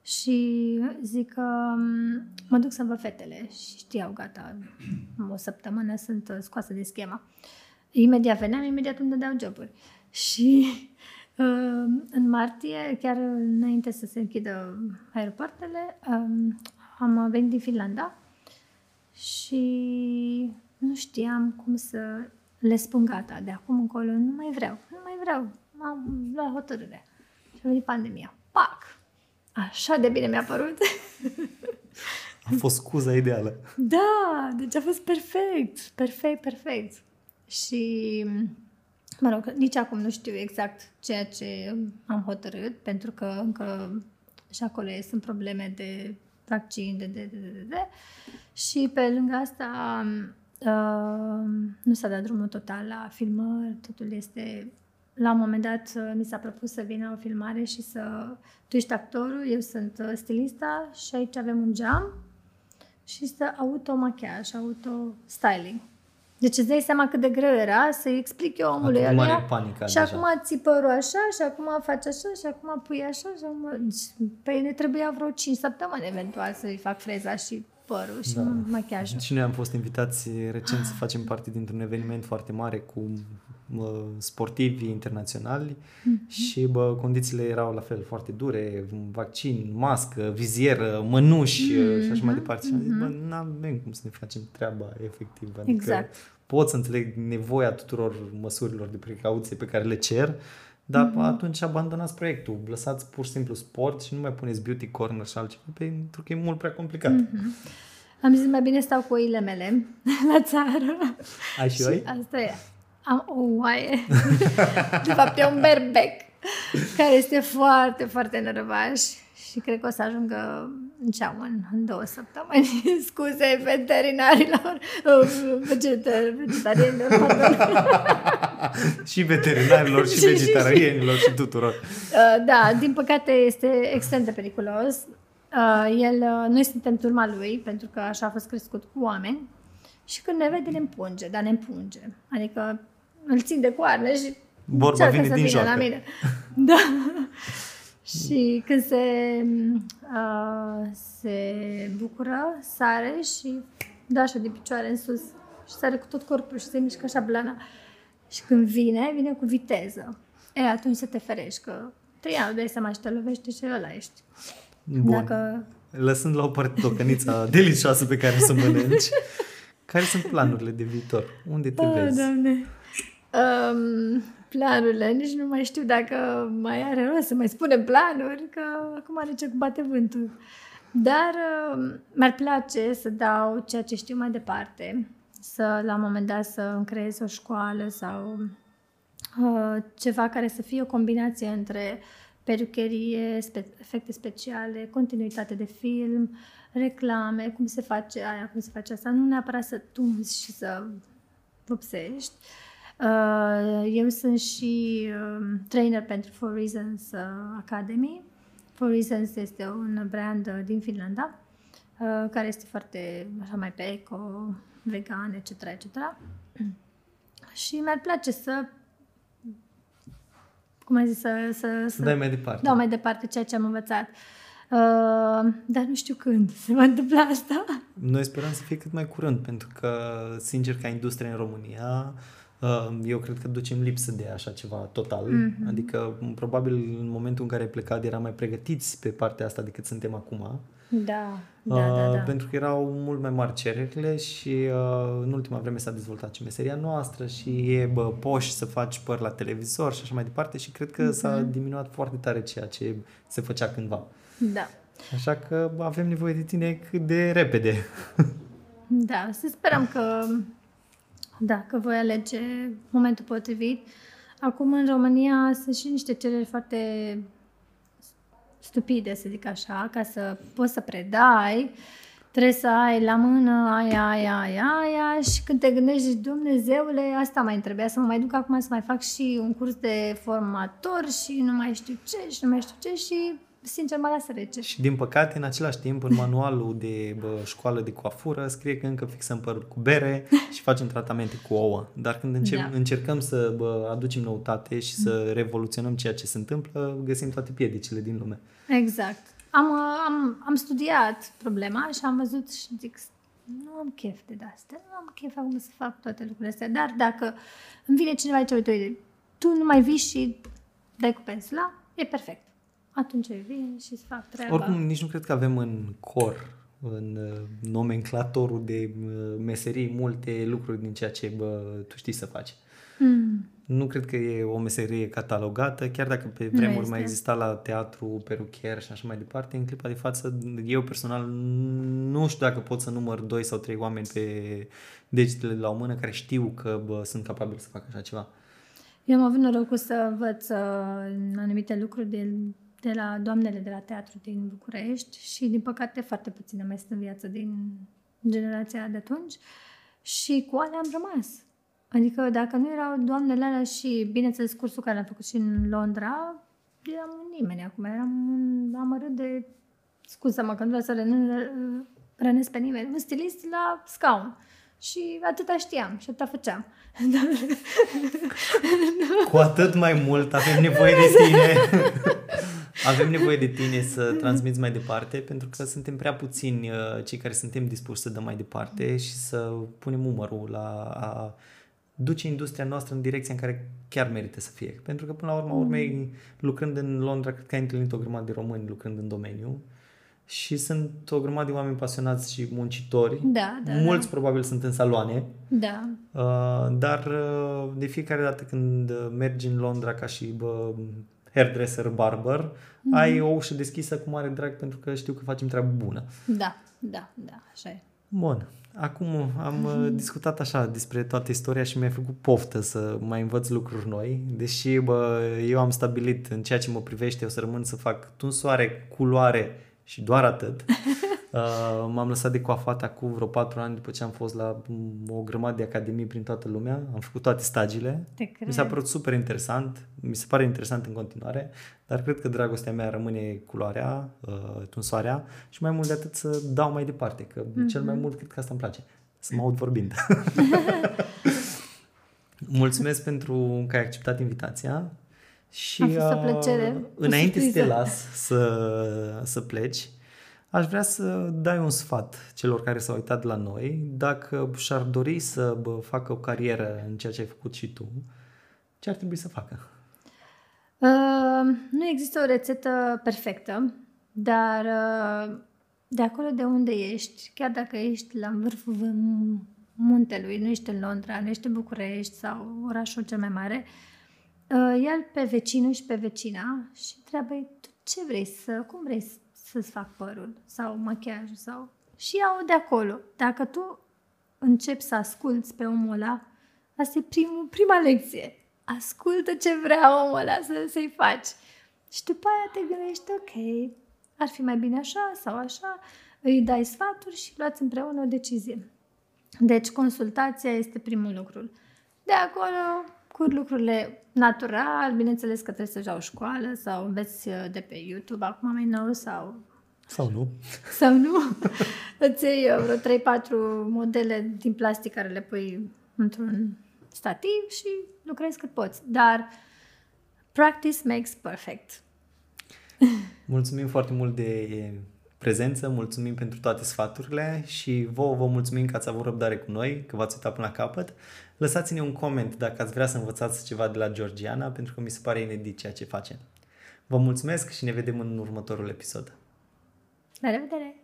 Speaker 2: Și zic că mm, mă duc să văd fetele și știau, gata, o săptămână sunt scoasă de schema. Imediat veneam, imediat îmi dădeau joburi. Și uh, în martie, chiar înainte să se închidă aeroportele, um, am venit din Finlanda și nu știam cum să le spun gata, de acum încolo nu mai vreau, nu mai vreau, am luat hotărâre. Și a venit pandemia. Pac! Așa de bine mi-a părut.
Speaker 1: A fost scuza ideală.
Speaker 2: Da, deci a fost perfect, perfect, perfect. Și, mă rog, nici acum nu știu exact ceea ce am hotărât, pentru că încă și acolo sunt probleme de vaccin, de, de, de, de, de. Și pe lângă asta uh, nu s-a dat drumul total la filmări, totul este... La un moment dat uh, mi s-a propus să vină o filmare și să... Tu ești actorul, eu sunt uh, stilista și aici avem un geam și să auto-machiaj, auto-styling. Deci îți dai seama cât de greu era să-i explic eu omului
Speaker 1: acum ăla. panica
Speaker 2: și deja. acum ții părul așa și acum faci așa și acum pui așa și acum... Păi ne trebuia vreo 5 săptămâni eventual să-i fac freza și părul și da. machiajul.
Speaker 1: Și noi am fost invitați recent să facem parte dintr-un eveniment foarte mare cu bă, sportivi internaționali mm-hmm. și bă, condițiile erau la fel foarte dure, vaccin, mască, vizieră, mănuși mm-hmm. și așa mai departe. Și am zis, bă, mhm. n-avem cum să ne facem treaba efectiv. Adică
Speaker 2: exact.
Speaker 1: pot să înțeleg nevoia tuturor măsurilor de precauție pe care le cer, dar mm-hmm. atunci abandonați proiectul, lăsați pur și simplu sport și nu mai puneți beauty corner și altceva, pentru că e mult prea complicat. Mm-hmm.
Speaker 2: Am zis mai bine stau cu oile mele <laughs> la țară.
Speaker 1: Ai și, și oi?
Speaker 2: Asta e. Am o oaie. <laughs> De fapt, e un berbec care este foarte, foarte nervaș și cred că o să ajungă în ceam în, în două săptămâni. <laughs> Scuze veterinarilor, vegetarianilor, pardon. <laughs>
Speaker 1: și veterinarilor, și vegetarianilor, și tuturor.
Speaker 2: Uh, da, din păcate este extrem de periculos. Uh, el, uh, noi suntem turma lui, pentru că așa a fost crescut cu oameni. Și când ne vede, ne împunge, dar ne împunge. Adică îl țin de coarne și
Speaker 1: Vorba vine
Speaker 2: să
Speaker 1: din joacă.
Speaker 2: la mine. <laughs> Da. și când se, uh, se bucură, sare și dă așa de picioare în sus și sare cu tot corpul și se mișcă așa blana. Și când vine, vine cu viteză. E, atunci să te ferești, că te iau, dai seama și te lovește și ăla ești.
Speaker 1: Bun. Dacă... Lăsând la o parte tocănița <laughs> delicioasă pe care să mănânci, care sunt planurile de viitor? Unde te oh, vezi?
Speaker 2: Doamne. Um, planurile, nici nu mai știu dacă mai are rost să mai spunem planuri, că acum are ce cu bate vântul. Dar uh, mi-ar place să dau ceea ce știu mai departe, să la un moment dat să îmi creez o școală sau uh, ceva care să fie o combinație între perucherie, spe- efecte speciale, continuitate de film, reclame, cum se face aia, cum se face asta, nu neapărat să tunzi și să vopsești. Uh, eu sunt și uh, trainer pentru Four Reasons uh, Academy. Four Reasons este un brand uh, din Finlanda uh, care este foarte așa mai pe eco, vegan, etc. etc. <clears throat> și mi-ar place să cum ai zis, să, să,
Speaker 1: Să dai mai departe.
Speaker 2: dau mai departe ceea ce am învățat. Uh, dar nu știu când <laughs> se va întâmpla asta.
Speaker 1: Noi sperăm să fie cât mai curând, pentru că, sincer, ca industrie în România, uh, eu cred că ducem lipsă de așa ceva total. Mm-hmm. Adică, probabil, în momentul în care ai plecat, eram mai pregătiți pe partea asta decât suntem acum.
Speaker 2: Da, da, da,
Speaker 1: Uh,
Speaker 2: da.
Speaker 1: Pentru că erau mult mai mari cererile și uh, în ultima vreme s-a dezvoltat și meseria noastră și e bă, poș să faci păr la televizor și așa mai departe și cred că s-a
Speaker 2: Mhm.
Speaker 1: diminuat foarte tare ceea ce se făcea cândva.
Speaker 2: Da.
Speaker 1: Așa că bă, avem nevoie de tine cât de repede.
Speaker 2: Da, să sperăm că, da, că voi alege momentul potrivit. Acum în România sunt și niște cereri foarte stupide, să zic așa, ca să poți să predai, trebuie să ai la mână aia, aia, aia, aia și când te gândești, zici, Dumnezeule, asta mai trebuia să mă mai duc acum să mai fac și un curs de formator și nu mai știu ce și nu mai știu ce și sincer mă lasă rece.
Speaker 1: Și din păcate, în același timp, în manualul de bă, școală de coafură scrie că încă fixăm părul cu bere <laughs> și facem tratamente cu ouă. Dar când încer-
Speaker 2: Da.
Speaker 1: încercăm să bă, aducem noutate și să revoluționăm ceea ce se întâmplă, găsim toate piedicile din lume.
Speaker 2: Exact. Am, uh, am, am studiat problema și am văzut și zic, nu am chef de astea, nu am chef acum să fac toate lucrurile astea, dar dacă îmi vine cineva și zice, uite, uite, tu nu mai vii și dai cu pensula, e perfect. Atunci eu vin și îți fac treaba.
Speaker 1: Oricum, nici nu cred că avem în cor, în uh, nomenclatorul de uh, meserii, multe lucruri din ceea ce bă, tu știi să faci.
Speaker 2: Mm.
Speaker 1: Nu cred că e o meserie catalogată, chiar dacă pe
Speaker 2: Nu
Speaker 1: vremuri
Speaker 2: este.
Speaker 1: mai exista la teatru, peruchier și așa mai departe, în clipa de față, eu personal nu știu dacă pot să număr doi sau trei oameni pe degetele de la o mână care știu că bă, sunt capabili să facă așa ceva.
Speaker 2: Eu am avut norocul să învăț uh, anumite lucruri de, de la doamnele de la teatru din București și, din păcate, foarte puține mai sunt în viață din generația de atunci și cu alea am rămas. Adică dacă nu erau doamnele alea și, bineînțeles, cursul care l-am făcut și în Londra, eram un nimeni acum, eram un amărât de, scuză-mă că nu vreau să renun- rănesc pe nimeni, un stilist la scaun. Și atâta știam și atâta făceam.
Speaker 1: Cu atât mai mult avem nevoie de tine. avem nevoie de tine să transmiți mai departe, pentru că suntem prea puțini uh, cei care suntem dispuși să dăm mai departe și să punem umărul la a duce industria noastră în direcția în care chiar merită să fie. Pentru că, până la urmă, urmei, lucrând în Londra, cred că ai întâlnit o grămadă de români lucrând în domeniu și sunt o grămadă de oameni pasionați și muncitori.
Speaker 2: Da, da,
Speaker 1: Mulți probabil sunt în saloane,
Speaker 2: Da.
Speaker 1: Uh, dar uh, de fiecare dată când uh, mergi în Londra ca și bă, hairdresser, barber, mm-hmm. ai o ușă deschisă cu mare drag pentru că știu că facem treabă bună.
Speaker 2: Da, da, da, așa e.
Speaker 1: Bun. Acum am uh, discutat așa despre toată istoria și mi-ai făcut poftă să mai învăț lucruri noi, deși bă, eu am stabilit în ceea ce mă privește, o să rămân să fac tunsoare, culoare și doar atât. <laughs> Uh, m-am lăsat de coafat acum vreo patru ani după ce am fost la mm, o grămadă de academii prin toată lumea. Am făcut toate stagiile.
Speaker 2: Te cred.
Speaker 1: Mi s-a părut super interesant, mi se pare interesant în continuare, dar cred că dragostea mea rămâne culoarea, uh, tunsoarea și mai mult de atât să dau mai departe, că mm-hmm. cel mai mult cred că asta îmi place, să mă aud vorbind. <laughs> <laughs> Mulțumesc pentru că ai acceptat invitația și
Speaker 2: A fost o plăcere,
Speaker 1: uh,
Speaker 2: o
Speaker 1: înainte să te
Speaker 2: surpriză.
Speaker 1: las să, să pleci, aș vrea să dai un sfat celor care s-au uitat la noi, dacă și-ar dori să bă, facă o carieră în ceea ce ai făcut și tu, ce ar trebui să facă?
Speaker 2: Uh, nu există o rețetă perfectă, dar uh, de acolo de unde ești, chiar dacă ești la vârful v- muntelui, nu ești în Londra, nu ești în București sau orașul cel mai mare, uh, ia pe vecinul și pe vecina și întreabă tu ce vrei să, cum vrei să- să-ți fac părul sau machiajul sau... Și iau de acolo. Dacă tu începi să asculți pe omul ăla, asta e primul, prima lecție. Ascultă ce vrea omul ăla să, să-i faci. Și după aia te gândești, ok, ar fi mai bine așa sau așa, îi dai sfaturi și luați împreună o decizie. Deci consultația este primul lucru. De acolo cur lucrurile natural, bineînțeles că trebuie să-și iau școală sau înveți uh, de pe YouTube acum mai nou sau
Speaker 1: Sau nu?
Speaker 2: sau nu. <laughs> Îți iei uh, vreo 3-4 modele din plastic care le pui într-un stativ și lucrezi cât poți. Dar practice makes perfect. <laughs>
Speaker 1: Mulțumim foarte mult de prezență, mulțumim pentru toate sfaturile și vouă vă mulțumim că ați avut răbdare cu noi, că v-ați uitat până la capăt. Lăsați-ne un coment dacă ați vrea să învățați ceva de la Georgiana, pentru că mi se pare inedit ceea ce face. Vă mulțumesc și ne vedem în următorul episod.
Speaker 2: La revedere!